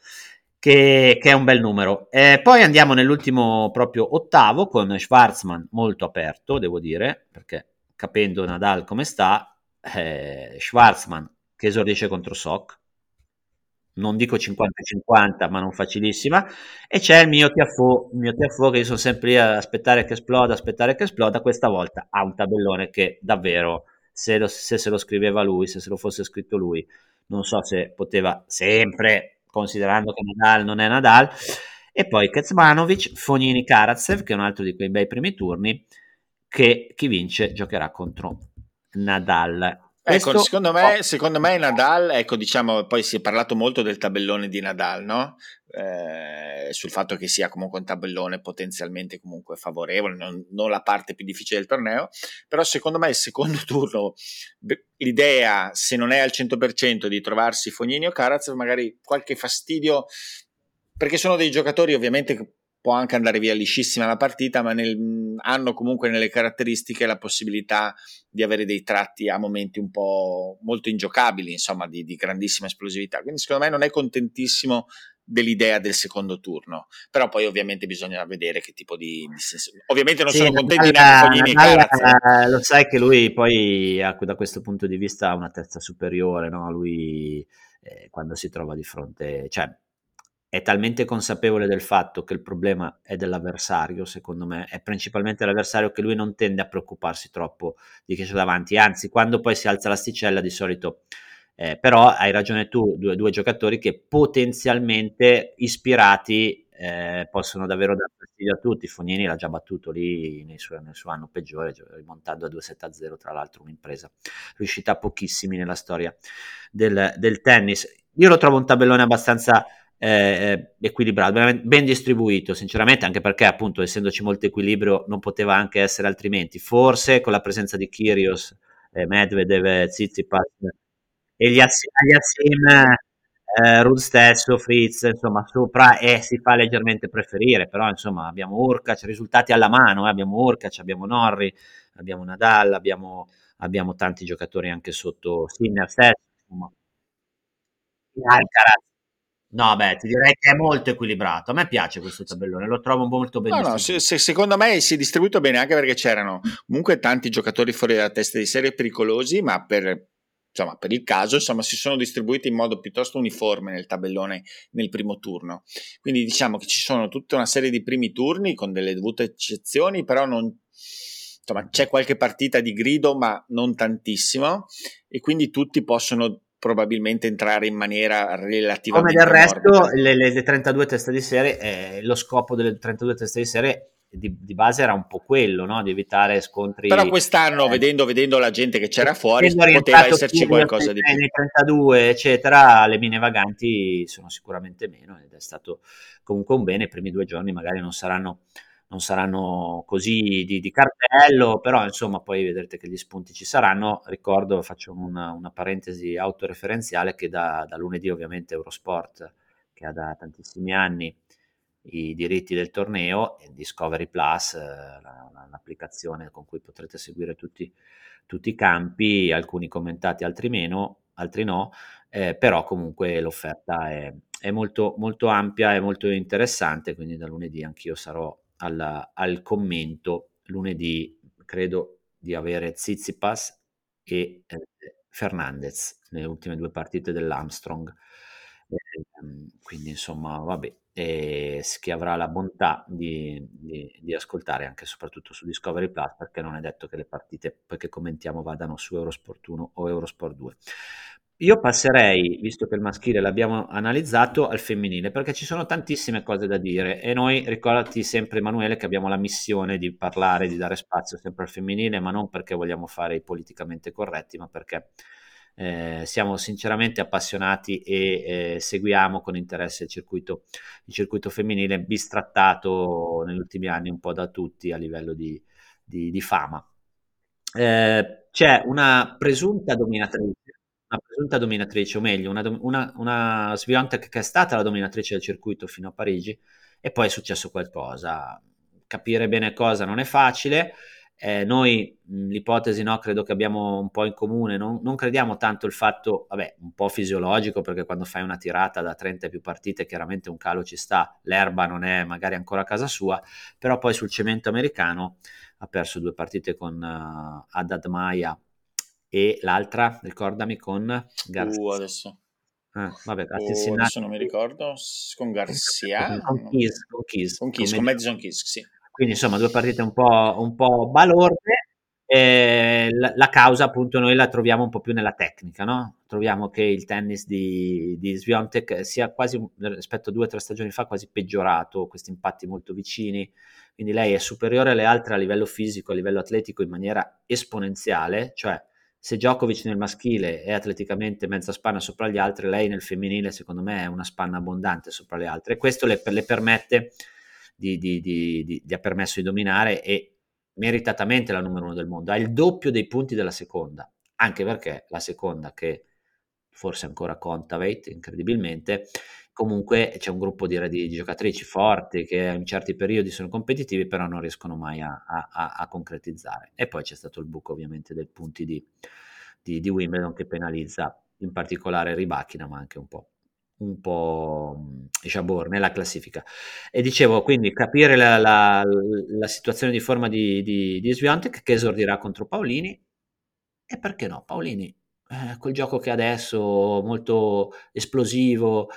che, che è un bel numero. Eh, poi andiamo nell'ultimo proprio ottavo con Schwarzman molto aperto, devo dire, perché capendo Nadal come sta, eh, Schwarzman che esordisce contro Sock, non dico 50-50, ma non facilissima, e c'è il mio Tiafo, il mio Tiafo che io sono sempre lì a aspettare che esploda, aspettare che esploda, questa volta ha un tabellone che davvero se, lo, se se lo scriveva lui, se se lo fosse scritto lui, non so se poteva sempre, considerando che Nadal non è Nadal, e poi Kecmanovic, Fognini Karatsev, che è un altro di quei bei primi turni, che chi vince giocherà contro Nadal. Ecco, secondo me, secondo me Nadal, ecco, diciamo, poi si è parlato molto del tabellone di Nadal, no? Eh, sul fatto che sia comunque un tabellone potenzialmente comunque favorevole, non, non, la parte più difficile del torneo, però secondo me il secondo turno, l'idea, se non è al 100% di trovarsi Fognini o Karaz, magari qualche fastidio, perché sono dei giocatori ovviamente può anche andare via liscissima la partita, ma nel, hanno comunque nelle caratteristiche la possibilità di avere dei tratti a momenti un po' molto ingiocabili, insomma, di, di grandissima esplosività. Quindi secondo me non è contentissimo dell'idea del secondo turno. Però poi ovviamente bisogna vedere che tipo di, di. Ovviamente non sì, sono contenti neanche con i miei Nadal, Lo sai che lui poi ha, da questo punto di vista ha una terza superiore, no? Lui eh, quando si trova di fronte, cioè è talmente consapevole del fatto che il problema è dell'avversario, secondo me, è principalmente l'avversario che lui non tende a preoccuparsi troppo di chi c'è davanti, anzi quando poi si alza l'asticella di solito eh, però hai ragione tu, due, due, giocatori che potenzialmente ispirati eh, possono davvero dare fastidio a tutti. Fognini l'ha già battuto lì nel suo, nel suo anno peggiore, rimontando a 2-7-0, tra l'altro un'impresa riuscita pochissimi nella storia del, del tennis. Io lo trovo un tabellone abbastanza eh, eh equilibrato, ben, distribuito, sinceramente, anche perché appunto essendoci molto equilibrio non poteva anche essere altrimenti. Forse con la presenza di Kyrgios, eh, Medvedev, Tsitsipas e gli, Assim, eh, Rud stesso, Fritz, insomma, sopra e si fa leggermente preferire, però insomma abbiamo Urkac, risultati alla mano, eh, abbiamo Urkac, abbiamo Norri, abbiamo Nadal, abbiamo, abbiamo tanti giocatori anche sotto Sinner stesso, insomma. Alcaraz. No, beh, ti direi che è molto equilibrato. A me piace questo tabellone, lo trovo molto bene. No, no, se, se, secondo me si è distribuito bene anche perché c'erano comunque tanti giocatori fuori dalla testa di serie pericolosi, ma per insomma, per il caso, insomma, si sono distribuiti in modo piuttosto uniforme nel tabellone nel primo turno. Quindi diciamo che ci sono tutta una serie di primi turni con delle dovute eccezioni, però non, insomma, c'è qualche partita di grido, ma non tantissimo, e quindi tutti possono probabilmente entrare in maniera relativamente come del resto le, le, le, 32 teste di serie eh, lo scopo delle 32 teste di serie di, di, base era un po' quello, no? di evitare scontri. Però quest'anno, eh, vedendo, vedendo, la gente che c'era fuori, poteva esserci qualcosa di più. Nei 32, eccetera, le mine vaganti sono sicuramente meno ed è stato comunque un bene. I primi due giorni magari non saranno, non saranno così di, di, cartello, però insomma poi vedrete che gli spunti ci saranno. Ricordo, faccio una, una parentesi autoreferenziale che da, da lunedì ovviamente Eurosport, che ha da tantissimi anni i diritti del torneo e Discovery Plus, eh, l'applicazione con cui potrete seguire tutti, tutti, i campi, alcuni commentati, altri meno, altri no, eh, però comunque l'offerta è, è molto, molto, ampia e molto interessante, quindi da lunedì anch'io sarò al, al commento. Lunedì credo di avere Zizipas e eh, Fernandez nelle ultime due partite dell'Armstrong. Eh, quindi insomma, vabbè, e chi avrà la bontà di, di, di, ascoltare anche soprattutto su Discovery Plus perché non è detto che le partite che commentiamo vadano su Eurosport 1 o Eurosport 2 io passerei, visto che il maschile l'abbiamo analizzato, al femminile, perché ci sono tantissime cose da dire e noi, ricordati sempre Emanuele, che abbiamo la missione di parlare, di dare spazio sempre al femminile, ma non perché vogliamo fare i politicamente corretti, ma perché eh, siamo sinceramente appassionati e eh, seguiamo con interesse il circuito, il circuito, femminile bistrattato negli ultimi anni un po' da tutti a livello di, di, di fama. Eh, c'è una presunta dominatrice, una presunta dominatrice, o meglio, una, una, una Swiatek che è stata la dominatrice del circuito fino a Parigi e poi è successo qualcosa. Capire bene cosa non è facile. Eh, noi l'ipotesi no, credo che abbiamo un po' in comune, non, non, crediamo tanto il fatto, vabbè, un po' fisiologico, perché quando fai una tirata da 30 e più partite chiaramente un calo ci sta, l'erba non è magari ancora a casa sua, però poi sul cemento americano ha perso due partite con uh, Haddad Maya e l'altra, ricordami, con Garcia. Uh, adesso. Ah, vabbè, oh, adesso non mi ricordo, con Garcia. Con Kiss, con Kiss, con, Kiss, con Madison Kiss, sì. Quindi insomma due partite un po', un po balorde. Eh, la, la, causa appunto noi la troviamo un po' più nella tecnica, no? Troviamo che il tennis di, di Sviontek sia quasi rispetto a due o tre stagioni fa quasi peggiorato, questi impatti molto vicini, quindi lei è superiore alle altre a livello fisico, a livello atletico in maniera esponenziale, cioè se Djokovic nel maschile è atleticamente mezza spanna sopra gli altri, lei nel femminile secondo me è una spanna abbondante sopra le altre e questo le, le permette di, di, di, di, ha permesso di dominare e meritatamente la numero uno del mondo. Ha il doppio dei punti della seconda, anche perché la seconda che forse ancora conta Veit incredibilmente, comunque c'è un gruppo di, di, di, giocatrici forti che in certi periodi sono competitivi però non riescono mai a, a, a concretizzare. E poi c'è stato il buco ovviamente dei punti di, di, Wimbledon che penalizza in particolare Ribachina ma anche un po' un po' Jabor nella classifica. E dicevo, quindi capire la, la, la situazione di forma di, di, di Swiatek che esordirà contro Paolini? E perché no, Paolini, eh, col gioco che adesso, molto esplosivo,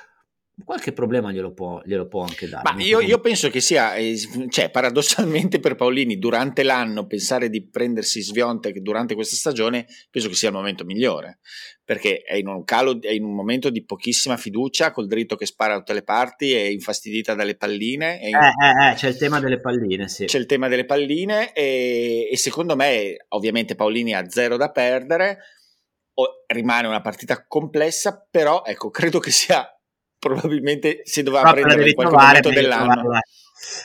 qualche problema glielo può, glielo può anche dare. Ma io, io, penso che sia, eh, cioè, paradossalmente per Paolini, durante l'anno pensare di prendersi Sviontek durante questa stagione, penso che sia il momento migliore, perché è in un calo, è in un momento di pochissima fiducia, col dritto che spara da tutte le parti, è infastidita dalle palline. In... Eh, eh, eh, c'è il tema delle palline, sì. C'è il tema delle palline e, e secondo me, ovviamente Paolini ha zero da perdere, rimane una partita complessa, però ecco, credo che sia probabilmente si doveva Proprio prendere in qualche momento dell'anno.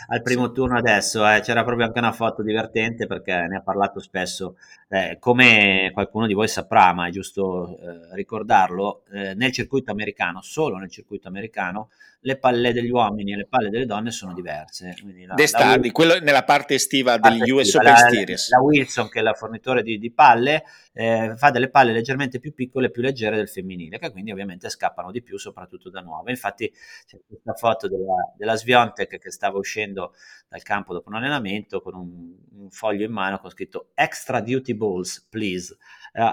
Al primo turno adesso eh, c'era proprio anche una foto divertente perché ne ha parlato spesso. Eh, come qualcuno di voi saprà, ma è giusto eh, ricordarlo, eh, nel circuito americano, solo nel circuito americano, le palle degli uomini e le palle delle donne sono diverse. La, D'estate, la, quello nella parte estiva degli US Open Series. La Wilson, che è la fornitore di, di palle, eh, fa delle palle leggermente più piccole e più leggere del femminile, che quindi ovviamente scappano di più, soprattutto da nuove. Infatti c'è questa foto della, della Sviontek che stava uscendo dal campo dopo un allenamento con un, un foglio in mano con scritto Extra Duty Balls, please. Uh,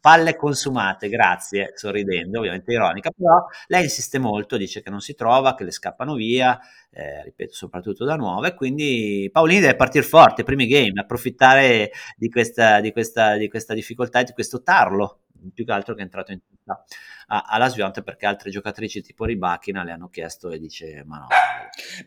palle consumate, grazie, sorridendo, ovviamente ironica, però lei insiste molto, dice che non si trova, che le scappano via, eh, ripeto, soprattutto da nuove, quindi Paolini deve partire forte, primi game, approfittare di questa, di questa, di questa difficoltà e di questo tarlo, più che altro che è entrato in testa alla Svionte perché altre giocatrici tipo Ribachina le hanno chiesto e dice ma no.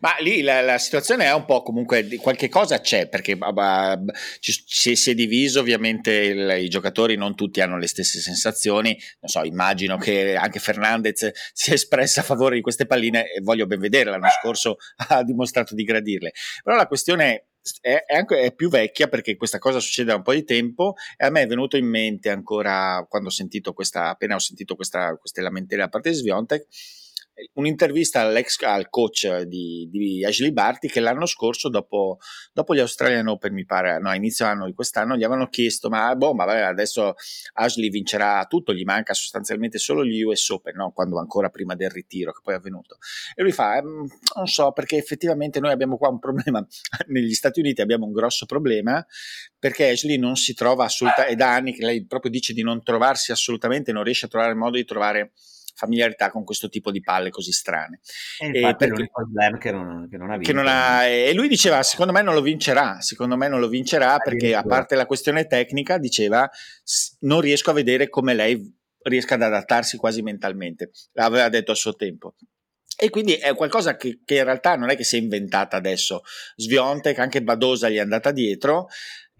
Ma lì la, la situazione è un po' comunque qualche cosa c'è perché uh, ci, si, è diviso ovviamente il, i giocatori, non tutti hanno le stesse sensazioni, non so, immagino che anche Fernandez si è espressa a favore di queste palline e voglio ben vedere, l'anno scorso ha dimostrato di gradirle, però la questione è, è, anche, è, più vecchia perché questa cosa succede da un po' di tempo e a me è venuto in mente ancora quando ho sentito questa, appena ho sentito questa, queste lamentele da parte di Sviontek, un'intervista all'ex, al coach di, di, Ashley Barty che l'anno scorso dopo, dopo, gli Australian Open mi pare, no a inizio anno di quest'anno gli avevano chiesto ma boh ma vabbè, adesso Ashley vincerà tutto gli manca sostanzialmente solo gli US Open no? quando ancora prima del ritiro che poi è avvenuto e lui fa ehm, non so perché effettivamente noi abbiamo qua un problema negli Stati Uniti abbiamo un grosso problema perché Ashley non si trova assolutamente è da anni che lei proprio dice di non trovarsi assolutamente non riesce a trovare modo di trovare familiarità con questo tipo di palle così strane. E, perché, che non, che non ha vinto. Ha, e lui diceva, secondo me non lo vincerà, secondo me non lo vincerà perché a parte la questione tecnica, diceva, non riesco a vedere come lei riesca ad adattarsi quasi mentalmente, l'aveva detto a suo tempo. E quindi è qualcosa che, che, in realtà non è che si è inventata adesso. Svionte, che anche Badosa gli è andata dietro,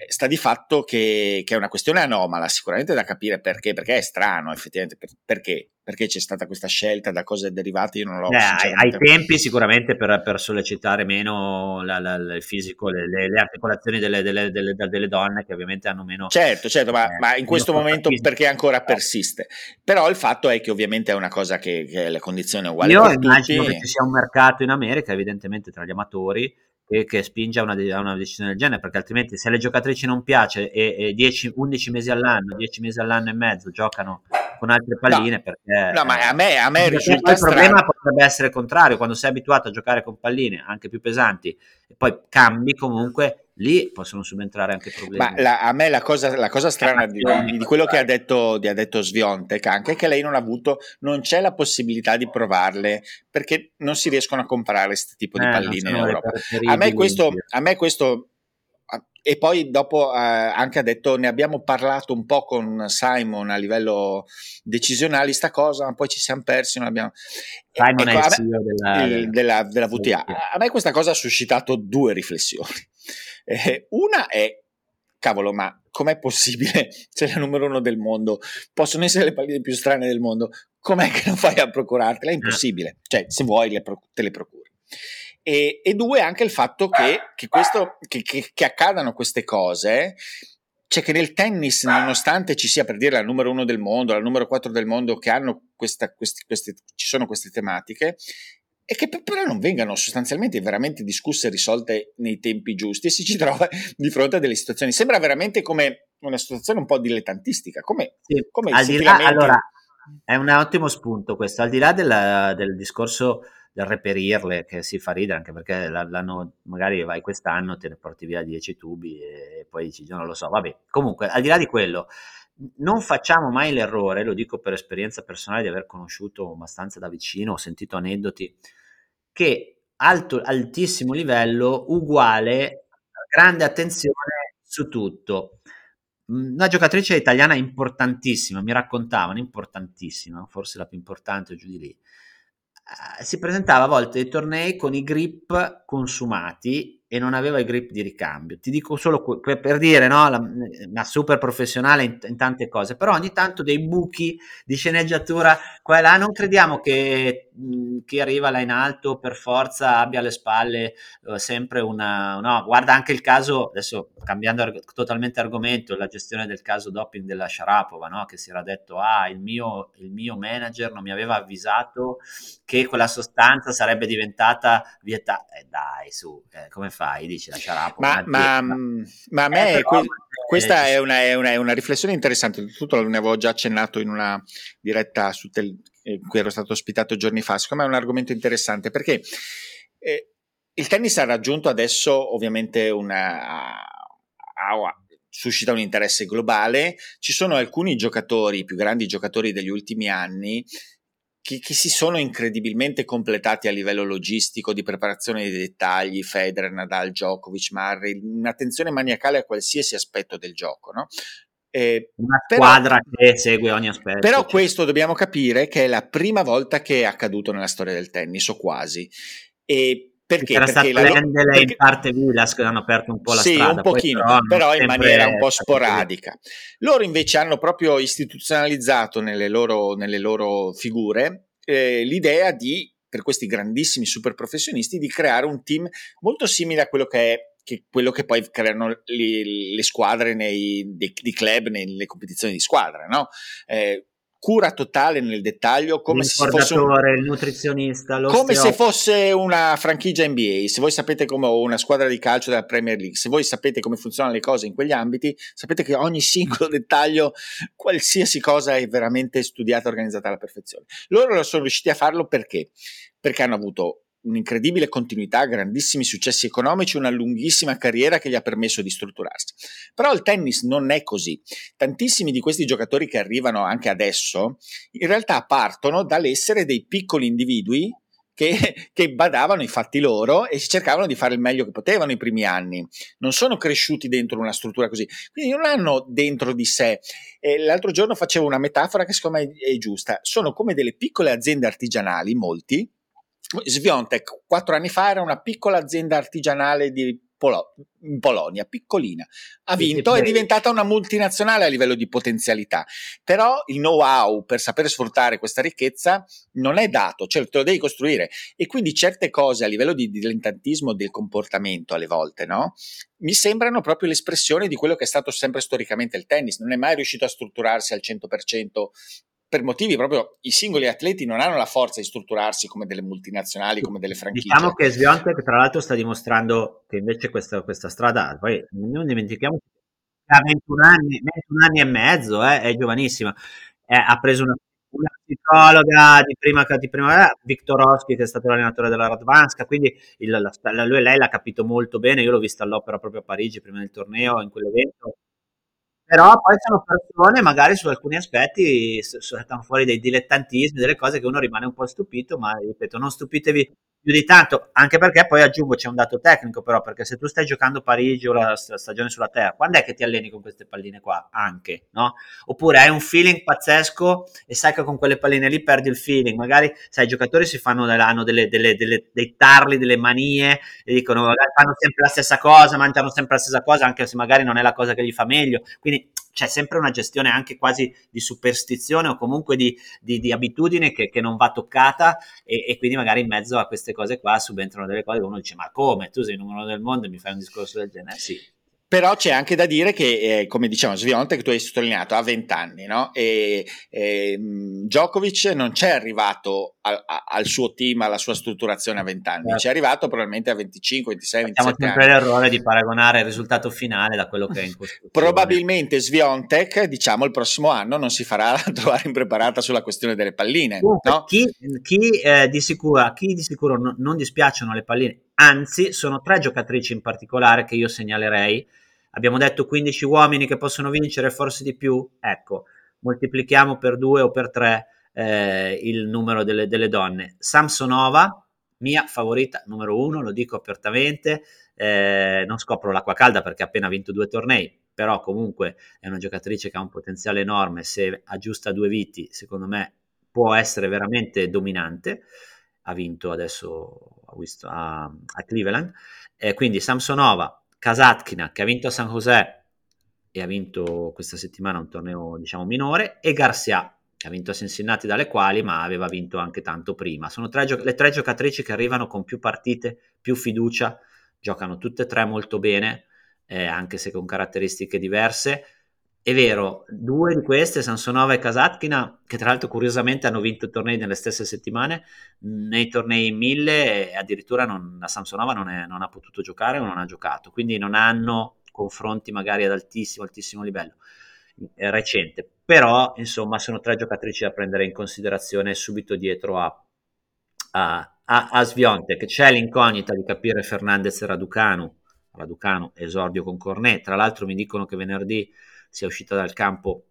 eh, sta di fatto che, che, è una questione anomala, sicuramente da capire perché, perché è strano effettivamente, per, perché, perché c'è stata questa scelta, da cosa è derivata, io non l'ho... Eh, ai tempi sicuramente per, per sollecitare meno la, la, il fisico, le, le, le articolazioni delle, delle, delle, delle, donne che ovviamente hanno meno... Certo, certo, ma, eh, ma in questo momento perché ancora persiste. Però il fatto è che ovviamente è una cosa che, che le condizioni uguali io per tutti. Io immagino che ci sia un mercato in America, evidentemente tra gli amatori, che, che spinge a una, a una, decisione del genere, perché altrimenti se alle giocatrici non piace e, e 10, 11 mesi all'anno, 10 mesi all'anno e mezzo giocano con altre palline, no, perché... No, ma a me, a me risulta Il problema potrebbe essere il contrario, quando sei abituato a giocare con palline anche più pesanti e poi cambi comunque lì possono subentrare anche problemi. Ma la, a me la cosa, la cosa strana di, di, quello che ha detto, di, ha detto Sviontek anche è che lei non ha avuto, non c'è la possibilità di provarle perché non si riescono a comprare questo tipo di eh, palline in Europa. A me questo, a me questo e poi dopo eh, anche ha detto ne abbiamo parlato un po' con Simon a livello decisionale sta cosa ma poi ci siamo persi non abbiamo... Simon ecco, è il CEO della, il, della, della VTA a. Me questa cosa ha suscitato due riflessioni. Eh, una è cavolo ma com'è possibile? Sei la numero uno del mondo possono essere le palline più strane del mondo com'è che non fai a procurartela? È impossibile. Cioè se vuoi le, te le procuri e, e due, anche il fatto che, che, questo, che, che, che accadano queste cose cioè che nel tennis, nonostante ci sia per dire la numero uno del mondo, la numero quattro del mondo, che hanno questa, questi, queste, ci sono queste tematiche, e che però non vengano sostanzialmente veramente discusse e risolte nei tempi giusti e si ci trova di fronte a delle situazioni. Sembra veramente come una situazione un po' dilettantistica. Come, sì, come al di là, allora, è un ottimo spunto questo, al di là del, del discorso del reperirle che si fa ridere anche perché l'anno magari vai quest'anno te ne porti via 10 tubi e poi dici non lo so vabbè comunque al di là di quello non facciamo mai l'errore lo dico per esperienza personale di aver conosciuto abbastanza da vicino ho sentito aneddoti che alto, altissimo livello uguale grande attenzione su tutto. Una giocatrice italiana importantissima mi raccontavano importantissima forse la più importante giù di lì si presentava a volte ai tornei con i grip consumati e non aveva i grip di ricambio. Ti dico solo que- per dire, no, la, una super professionale in, in, tante cose, però ogni tanto dei buchi di sceneggiatura qua e là, non crediamo che mh, chi arriva là in alto per forza abbia alle spalle uh, sempre una... No, guarda anche il caso, adesso cambiando arg- totalmente argomento, la gestione del caso doping della Sharapova, no, che si era detto, ah, il mio, il mio manager non mi aveva avvisato che quella sostanza sarebbe diventata vietata. Eh, dai, su, eh, come fai? Fai, dici la Sharapova. Ma, ma, ma, a me eh, que- questa è una, è, una, è una, riflessione interessante, tutto ne avevo già accennato in una diretta su tel- in eh, cui ero stato ospitato giorni fa, secondo me è un argomento interessante perché eh, il tennis ha raggiunto adesso ovviamente una... Ah, suscita un interesse globale, ci sono alcuni giocatori, i più grandi giocatori degli ultimi anni, che, che, si sono incredibilmente completati a livello logistico, di preparazione dei dettagli, Federer, Nadal, Djokovic, Murray, un'attenzione maniacale a qualsiasi aspetto del gioco, no? Eh, Una squadra però, che segue ogni aspetto. Però cioè. questo dobbiamo capire che è la prima volta che è accaduto nella storia del tennis, o quasi. E perché? Era perché stato Lendl perché... in parte Vilas che hanno aperto un po' la sì, strada. Sì, un pochino, però, però in maniera un po' sporadica. Loro invece hanno proprio istituzionalizzato nelle loro, nelle loro figure eh, l'idea di, per questi grandissimi super professionisti, di creare un team molto simile a quello che è che quello che poi creano le, le squadre nei, dei, di club nelle competizioni di squadra, no? Eh, cura totale nel dettaglio, come se fosse un, il nutrizionista, come se fosse una franchigia NBA. Se voi sapete come una squadra di calcio della Premier League, se voi sapete come funzionano le cose in quegli ambiti, sapete che ogni singolo dettaglio, qualsiasi cosa è veramente studiata e organizzata alla perfezione. Loro sono riusciti a farlo perché? Perché hanno avuto un'incredibile continuità, grandissimi successi economici, una lunghissima carriera che gli ha permesso di strutturarsi. Però il tennis non è così. Tantissimi di questi giocatori che arrivano anche adesso, in realtà partono dall'essere dei piccoli individui che, che, badavano ai fatti loro e cercavano di fare il meglio che potevano i primi anni. Non sono cresciuti dentro una struttura così, quindi non hanno dentro di sé. E l'altro giorno facevo una metafora che secondo me è giusta. Sono come delle piccole aziende artigianali, molti, Sviontek quattro anni fa era una piccola azienda artigianale di Polo- in Polonia, piccolina, ha vinto, è diventata una multinazionale a livello di potenzialità, però il know-how per sapere sfruttare questa ricchezza non è dato, cioè te lo devi costruire. E quindi certe cose a livello di dilettantismo del comportamento alle volte, no? Mi sembrano proprio l'espressione di quello che è stato sempre storicamente il tennis, non è mai riuscito a strutturarsi al 100% per motivi proprio i singoli atleti non hanno la forza di strutturarsi come delle multinazionali, come delle franchigie. Diciamo che Sviontek tra l'altro sta dimostrando che invece questa, questa strada, poi non dimentichiamo che ha 21 anni, 21 anni e mezzo, eh, è giovanissima, eh, ha preso una, una, psicologa di prima, di prima eh, Viktor Oski che è stato l'allenatore della Radvanska, quindi il, la, lui, lei l'ha capito molto bene, io l'ho vista all'opera proprio a Parigi prima del torneo, in quell'evento, però poi sono persone, magari su alcuni aspetti saltano fuori dei dilettantismi, delle cose che uno rimane un po' stupito, ma ripeto, non stupitevi più di tanto, anche perché poi aggiungo c'è un dato tecnico però, perché se tu stai giocando Parigi o la stagione sulla Terra, quando è che ti alleni con queste palline qua? Anche, no? Oppure hai un feeling pazzesco e sai che con quelle palline lì perdi il feeling, magari sai, i giocatori si fanno, hanno delle, delle, delle, dei tarli, delle manie e dicono magari fanno sempre la stessa cosa, mangiano sempre la stessa cosa, anche se magari non è la cosa che gli fa meglio, quindi c'è sempre una gestione anche quasi di superstizione o comunque di, di, di abitudine che, che, non va toccata e, e, quindi magari in mezzo a queste cose qua subentrano delle cose che uno dice ma come tu sei il numero del mondo e mi fai un discorso del genere? Sì. Però c'è anche da dire che, eh, come diciamo, Svionte, che tu hai sottolineato, ha 20 anni, no? E, e Djokovic non c'è arrivato a, a, al suo team, alla sua strutturazione a 20 anni, certo. c'è arrivato probabilmente a 25, 26, Facciamo 27 sempre l'errore di paragonare il risultato finale da quello che è in costruzione. Probabilmente Sviontek, diciamo, il prossimo anno non si farà trovare impreparata sulla questione delle palline. Uh, no? Chi, chi, eh, di sicuro, chi di sicuro non, non dispiacciono le palline, anzi sono tre giocatrici in particolare che io segnalerei Abbiamo detto 15 uomini che possono vincere, forse di più. Ecco, moltiplichiamo per due o per tre eh, il numero delle, delle, donne. Samsonova, mia favorita numero uno, lo dico apertamente. Eh, non scopro l'acqua calda perché ha appena vinto due tornei, però comunque è una giocatrice che ha un potenziale enorme. Se aggiusta due viti, secondo me può essere veramente dominante. Ha vinto adesso a, Cleveland. Eh, quindi Samsonova, Kasatkina che ha vinto a San José e ha vinto questa settimana un torneo diciamo minore e Garcia che ha vinto a Cincinnati dalle quali ma aveva vinto anche tanto prima. Sono tre gio- le tre giocatrici che arrivano con più partite, più fiducia, giocano tutte e tre molto bene, eh, anche se con caratteristiche diverse. È vero, due di queste, Sansonova e Kasatkina, che tra l'altro curiosamente hanno vinto tornei nelle stesse settimane, nei tornei in mille addirittura non, la Samsonova non, è, non, ha potuto giocare o non ha giocato, quindi non hanno confronti magari ad altissimo, altissimo livello eh, recente, però insomma sono tre giocatrici da prendere in considerazione subito dietro a, a, a, a Svionte, che c'è l'incognita di capire Fernandez e Raducanu, Raducanu esordio con Cornet, tra l'altro mi dicono che venerdì sia uscita dal campo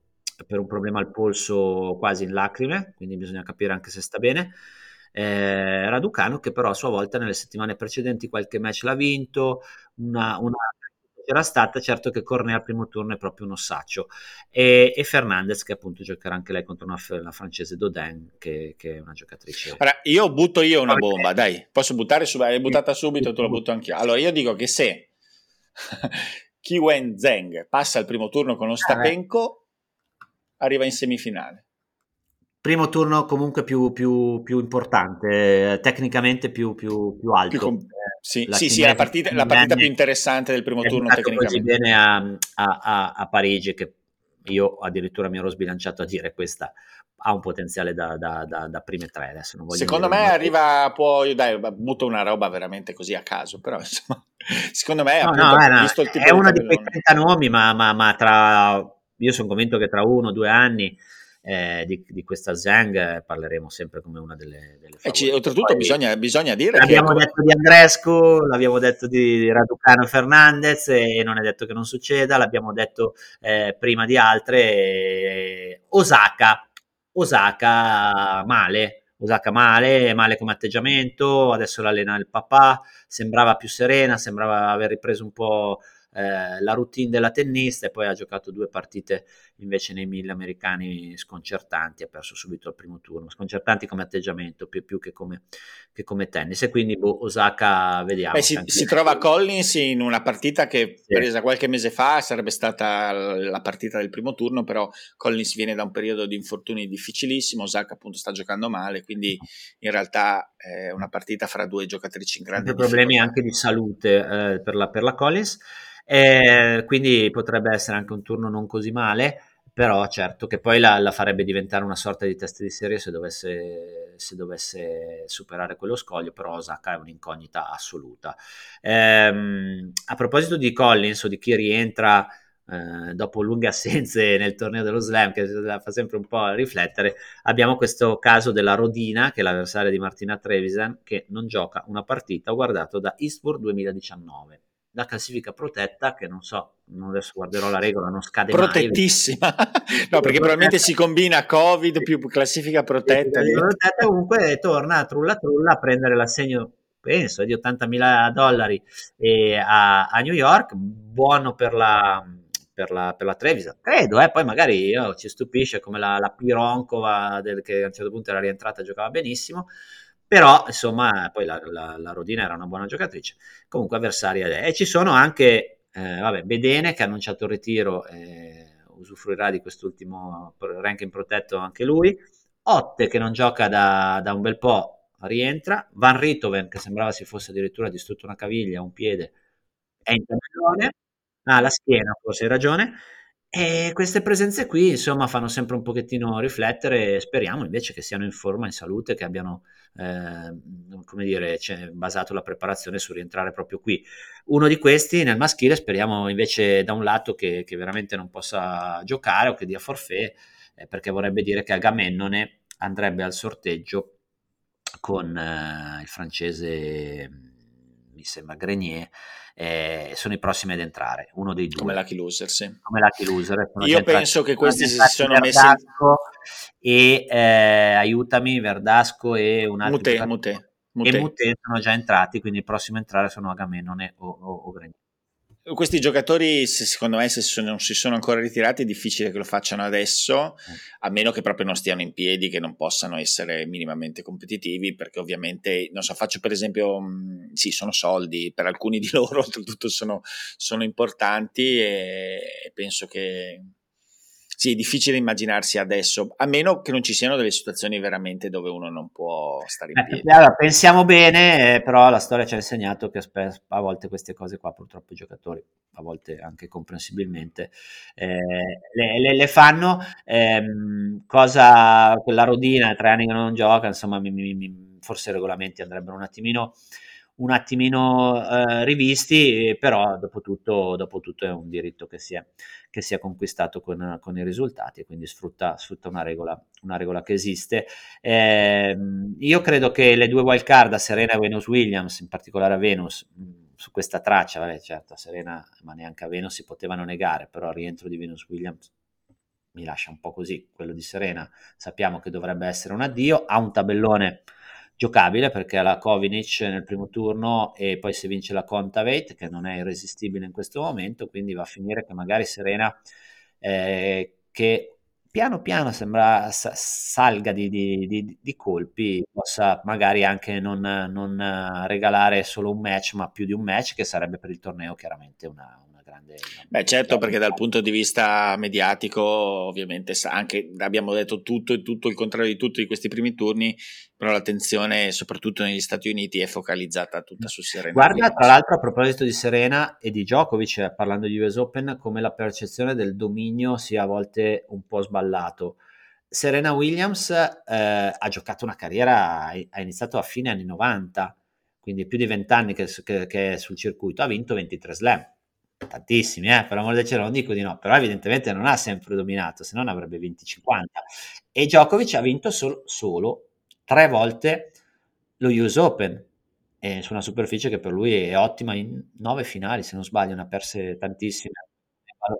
per un problema al polso quasi in lacrime, quindi bisogna capire anche se sta bene. Eh, Raducano che però a sua volta nelle settimane precedenti qualche match l'ha vinto, una, una c'era stata, certo che Cornet al primo turno è proprio un ossaccio e, e Fernandez che appunto giocherà anche lei contro una, una francese Dodin che, che, è una giocatrice. Ora, io butto io una bomba, dai, posso buttare subito, hai buttata subito, te la butto anch'io. Allora io dico che se Kiwen Zeng passa il primo turno con Ostapenko, ah, arriva in semifinale. Primo turno comunque più, più, più importante, tecnicamente più, più, più alto. Com- sì, la sì, sì, la partita, la partita più interessante del primo turno tecnicamente. Così bene a, a, a, a Parigi che io addirittura mi ero sbilanciato a dire questa ha un potenziale da, da, da, da prime tre. Adesso non voglio secondo me arriva, può, dai, butto una roba veramente così a caso, però insomma, secondo me no, appunto, no, visto il tipo è uno di quei 30 nomi, ma, ma, ma tra, io sono convinto che tra uno o due anni eh, di, di, questa Zhang parleremo sempre come una delle, delle e ci, oltretutto Poi, bisogna, bisogna, dire l'abbiamo che... detto di Andrescu l'abbiamo detto di Raducano Fernandez e non è detto che non succeda l'abbiamo detto eh, prima di altre Osaka Osaka male, Osaka male, male come atteggiamento, adesso l'allena il papà, sembrava più serena, sembrava aver ripreso un po' eh, la routine della tennista e poi ha giocato due partite invece nei mille americani sconcertanti, ha perso subito al primo turno, sconcertanti come atteggiamento più, più che, come, che, come, tennis e quindi boh, Osaka vediamo. Beh, si, si trova Collins in una partita che sì. presa qualche mese fa sarebbe stata la partita del primo turno, però Collins viene da un periodo di infortuni difficilissimo, Osaka appunto sta giocando male, quindi in realtà è una partita fra due giocatrici in grande problemi anche di salute eh, per, la, per la Collins. Eh, quindi potrebbe essere anche un turno non così male però certo che poi la, la, farebbe diventare una sorta di test di serie se dovesse, se dovesse superare quello scoglio, però Osaka è un'incognita assoluta. Ehm, a proposito di Collins o di chi rientra eh, dopo lunghe assenze nel torneo dello slam, che fa sempre un po' riflettere, abbiamo questo caso della Rodina, che è l'avversaria di Martina Trevisan, che non gioca una partita, guardato da Eastbourne 2019 la classifica protetta, che non so, adesso guarderò la regola, non scade Protettissima. mai. no, perché probabilmente si combina Covid più classifica protetta. Classifica protetta comunque torna trulla trulla a prendere l'assegno, penso, di 80.000 dollari eh, a, a, New York, buono per la, per la, per la Trevisan. Credo, eh, poi magari io, ci stupisce come la, la Pironkova, del, che a un certo punto era rientrata e giocava benissimo, però insomma poi la, la, la, Rodina era una buona giocatrice. Comunque avversaria e ci sono anche eh, vabbè, Bedene che ha annunciato il ritiro eh, usufruirà di quest'ultimo ranking protetto anche lui. Otte che non gioca da, da un bel po' rientra. Van Ritoven che sembrava si fosse addirittura distrutto una caviglia un piede è in tabellone Ah, la schiena, forse hai ragione. E queste presenze qui, insomma, fanno sempre un pochettino riflettere. Speriamo invece che siano in forma, in salute, che abbiano, eh, come dire, cioè, basato la preparazione su rientrare proprio qui. Uno di questi nel maschile, speriamo invece da un lato che, che veramente non possa giocare o che dia forfè, eh, perché vorrebbe dire che Agamennone andrebbe al sorteggio con eh, il francese, mi sembra Grenier eh, sono i prossimi ad entrare, uno dei due. Come Lucky Loser, sì. Come Lucky Loser. Io penso che questi si sono messi... E eh, aiutami, Verdasco e un altro... Mute, Mute. Mute. E Mute sono già entrati, quindi i prossimi a entrare sono Agamennone o, o, o Grenier questi giocatori, se, secondo me, se sono, non si sono ancora ritirati, è difficile che lo facciano adesso, mm. a meno che proprio non stiano in piedi, che non possano essere minimamente competitivi, perché ovviamente, non so, faccio per esempio, mh, sì, sono soldi, per alcuni di loro oltretutto sono, sono importanti e penso che sì, è difficile immaginarsi adesso, a meno che non ci siano delle situazioni veramente dove uno non può stare in piedi. allora, pensiamo bene, eh, però la storia ci ha insegnato che a volte queste cose qua purtroppo i giocatori, a volte anche comprensibilmente, eh, le, le, le, fanno. Eh, cosa, quella rodina, tre anni che non gioca, insomma, mi, mi, forse i regolamenti andrebbero un attimino un attimino eh, rivisti, però dopo tutto, dopo tutto, è un diritto che si è, che si è conquistato con, con, i risultati e quindi sfrutta, sfrutta una, regola, una, regola, che esiste. Eh, io credo che le due wild card Serena e Venus Williams, in particolare a Venus, su questa traccia, vabbè, certo a Serena ma neanche a Venus si potevano negare, però il rientro di Venus Williams mi lascia un po' così, quello di Serena sappiamo che dovrebbe essere un addio, ha un tabellone giocabile perché ha la Kovinic nel primo turno e poi se vince la Contavate che non è irresistibile in questo momento quindi va a finire che magari Serena eh, che piano piano sembra salga di, di, di, di colpi possa magari anche non, non, regalare solo un match ma più di un match che sarebbe per il torneo chiaramente una, grande... Beh certo perché dal punto di vista mediatico ovviamente anche abbiamo detto tutto e tutto il contrario di tutti questi primi turni, però l'attenzione soprattutto negli Stati Uniti è focalizzata tutta su Serena. Guarda tra l'altro a proposito di Serena e di Djokovic, eh, parlando di US Open, come la percezione del dominio sia a volte un po' sballato. Serena Williams eh, ha giocato una carriera, ha iniziato a fine anni 90, quindi più di vent'anni che, che, che è sul circuito, ha vinto 23 slam tantissimi, eh, per l'amore del cielo non dico di no, però evidentemente non ha sempre dominato, se no ne avrebbe 20-50. E Djokovic ha vinto solo, solo tre volte lo US Open, eh, su una superficie che per lui è ottima in nove finali, se non sbaglio, ne ha perse tantissime.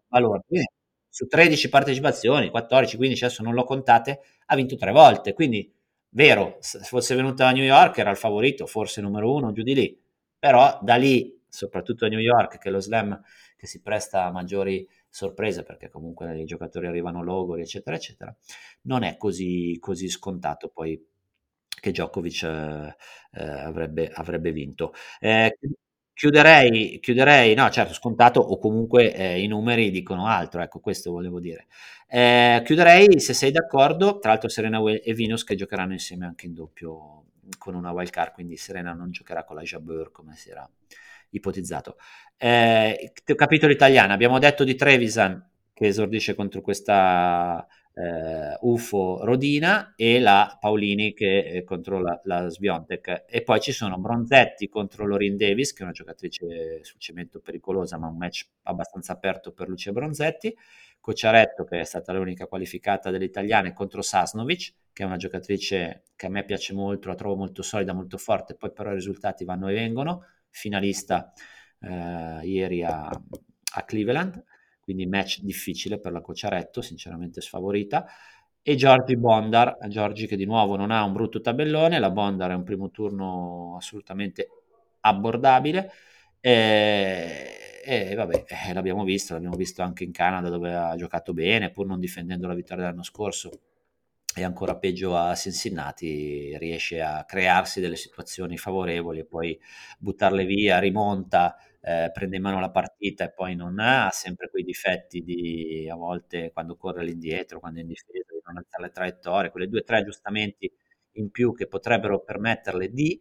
Valore. Su 13 partecipazioni, 14, 15, adesso non lo contate, ha vinto tre volte, quindi vero, se fosse venuta a New York era il favorito, forse numero uno, giù di lì, però da lì soprattutto a New York, che è lo slam che si presta a maggiori sorprese perché comunque i giocatori arrivano logori, eccetera, eccetera, non è così, così scontato poi che Djokovic eh, eh, avrebbe, avrebbe, vinto. Eh, chiuderei, chiuderei, no, certo, scontato o comunque eh, i numeri dicono altro, ecco, questo volevo dire. Eh, chiuderei, se sei d'accordo, tra l'altro Serena e Venus che giocheranno insieme anche in doppio con una wild card, quindi Serena non giocherà con la Jabeur come si era ipotizzato. Eh, capitolo italiano, abbiamo detto di Trevisan che esordisce contro questa eh, UFO Rodina e la Paolini che è contro la, la Sviontek. E poi ci sono Bronzetti contro Lorin Davis, che è una giocatrice sul cemento pericolosa, ma un match abbastanza aperto per Lucia Bronzetti. Cocciaretto, che è stata l'unica qualificata delle italiane, contro Sasnovic, che è una giocatrice che a me piace molto, la trovo molto solida, molto forte, poi però i risultati vanno e vengono finalista eh, ieri a, a, Cleveland, quindi match difficile per la Cocciaretto, sinceramente sfavorita. E Giorgi Bondar, Giorgi che di nuovo non ha un brutto tabellone, la Bondar è un primo turno assolutamente abbordabile. E, e vabbè, eh, l'abbiamo visto, l'abbiamo visto anche in Canada dove ha giocato bene, pur non difendendo la vittoria dell'anno scorso e ancora peggio a Cincinnati riesce a crearsi delle situazioni favorevoli e poi buttarle via, rimonta, eh, prende in mano la partita e poi non ha sempre quei difetti di a volte quando corre all'indietro, quando è in difesa, di non alzare le traiettorie, quelle due o tre aggiustamenti in più che potrebbero permetterle di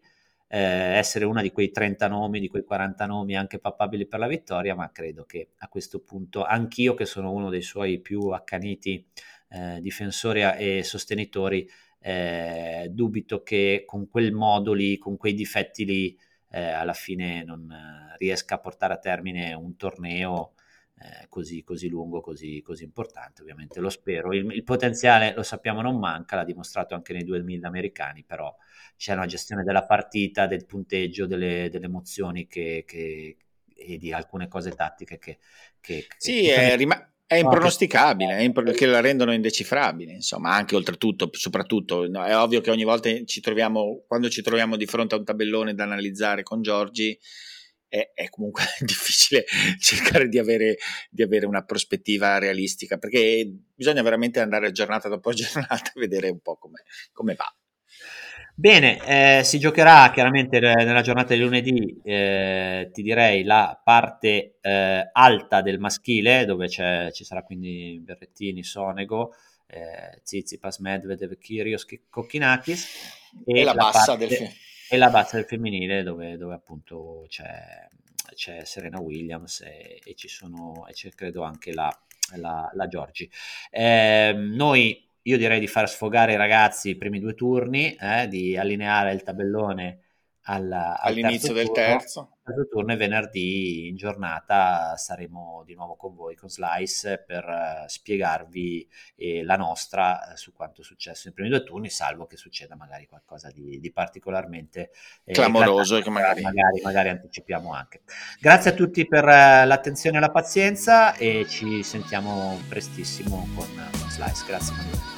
eh, essere una di quei 30 nomi, di quei 40 nomi anche papabili per la vittoria, ma credo che a questo punto anch'io che sono uno dei suoi più accaniti eh, difensori e sostenitori, eh, dubito che con quel modo lì, con quei difetti lì, eh, alla fine non eh, riesca a portare a termine un torneo eh, così, così, lungo, così, così, importante. Ovviamente lo spero. Il, il, potenziale, lo sappiamo, non manca, l'ha dimostrato anche nei 2000 americani, però c'è una gestione della partita, del punteggio, delle, delle emozioni che, che, e di alcune cose tattiche che... che sì, che, rima- è impronosticabile, è impro- che la rendono indecifrabile, insomma, anche oltretutto, soprattutto, no, è ovvio che ogni volta ci troviamo, quando ci troviamo di fronte a un tabellone da analizzare con Giorgi, è, è comunque difficile cercare di avere, di avere, una prospettiva realistica, perché bisogna veramente andare giornata dopo giornata e vedere un po' come, come va. Bene, eh, si giocherà chiaramente nella giornata di lunedì, eh, ti direi, la parte eh, alta del maschile, dove ci sarà quindi Berrettini, Sonego, eh, Zizipas, Medvedev, Kyrgios, Kokkinakis e, e, la bassa parte, del, e la bassa del femminile dove, dove appunto c'è, c'è, Serena Williams e, e, ci sono, e c'è credo anche la, la, la Giorgi. Eh, noi io direi di far sfogare i ragazzi i primi due turni, eh, di allineare il tabellone al, al all'inizio terzo del turno, terzo. Terzo turno e venerdì in giornata saremo di nuovo con voi con Slice per uh, spiegarvi eh, la nostra uh, su quanto è successo nei primi due turni, salvo che succeda magari qualcosa di, di particolarmente eh, clamoroso che magari... magari... magari anticipiamo anche. Grazie a tutti per uh, l'attenzione e la pazienza e ci sentiamo prestissimo con, con Slice. Grazie Manuel.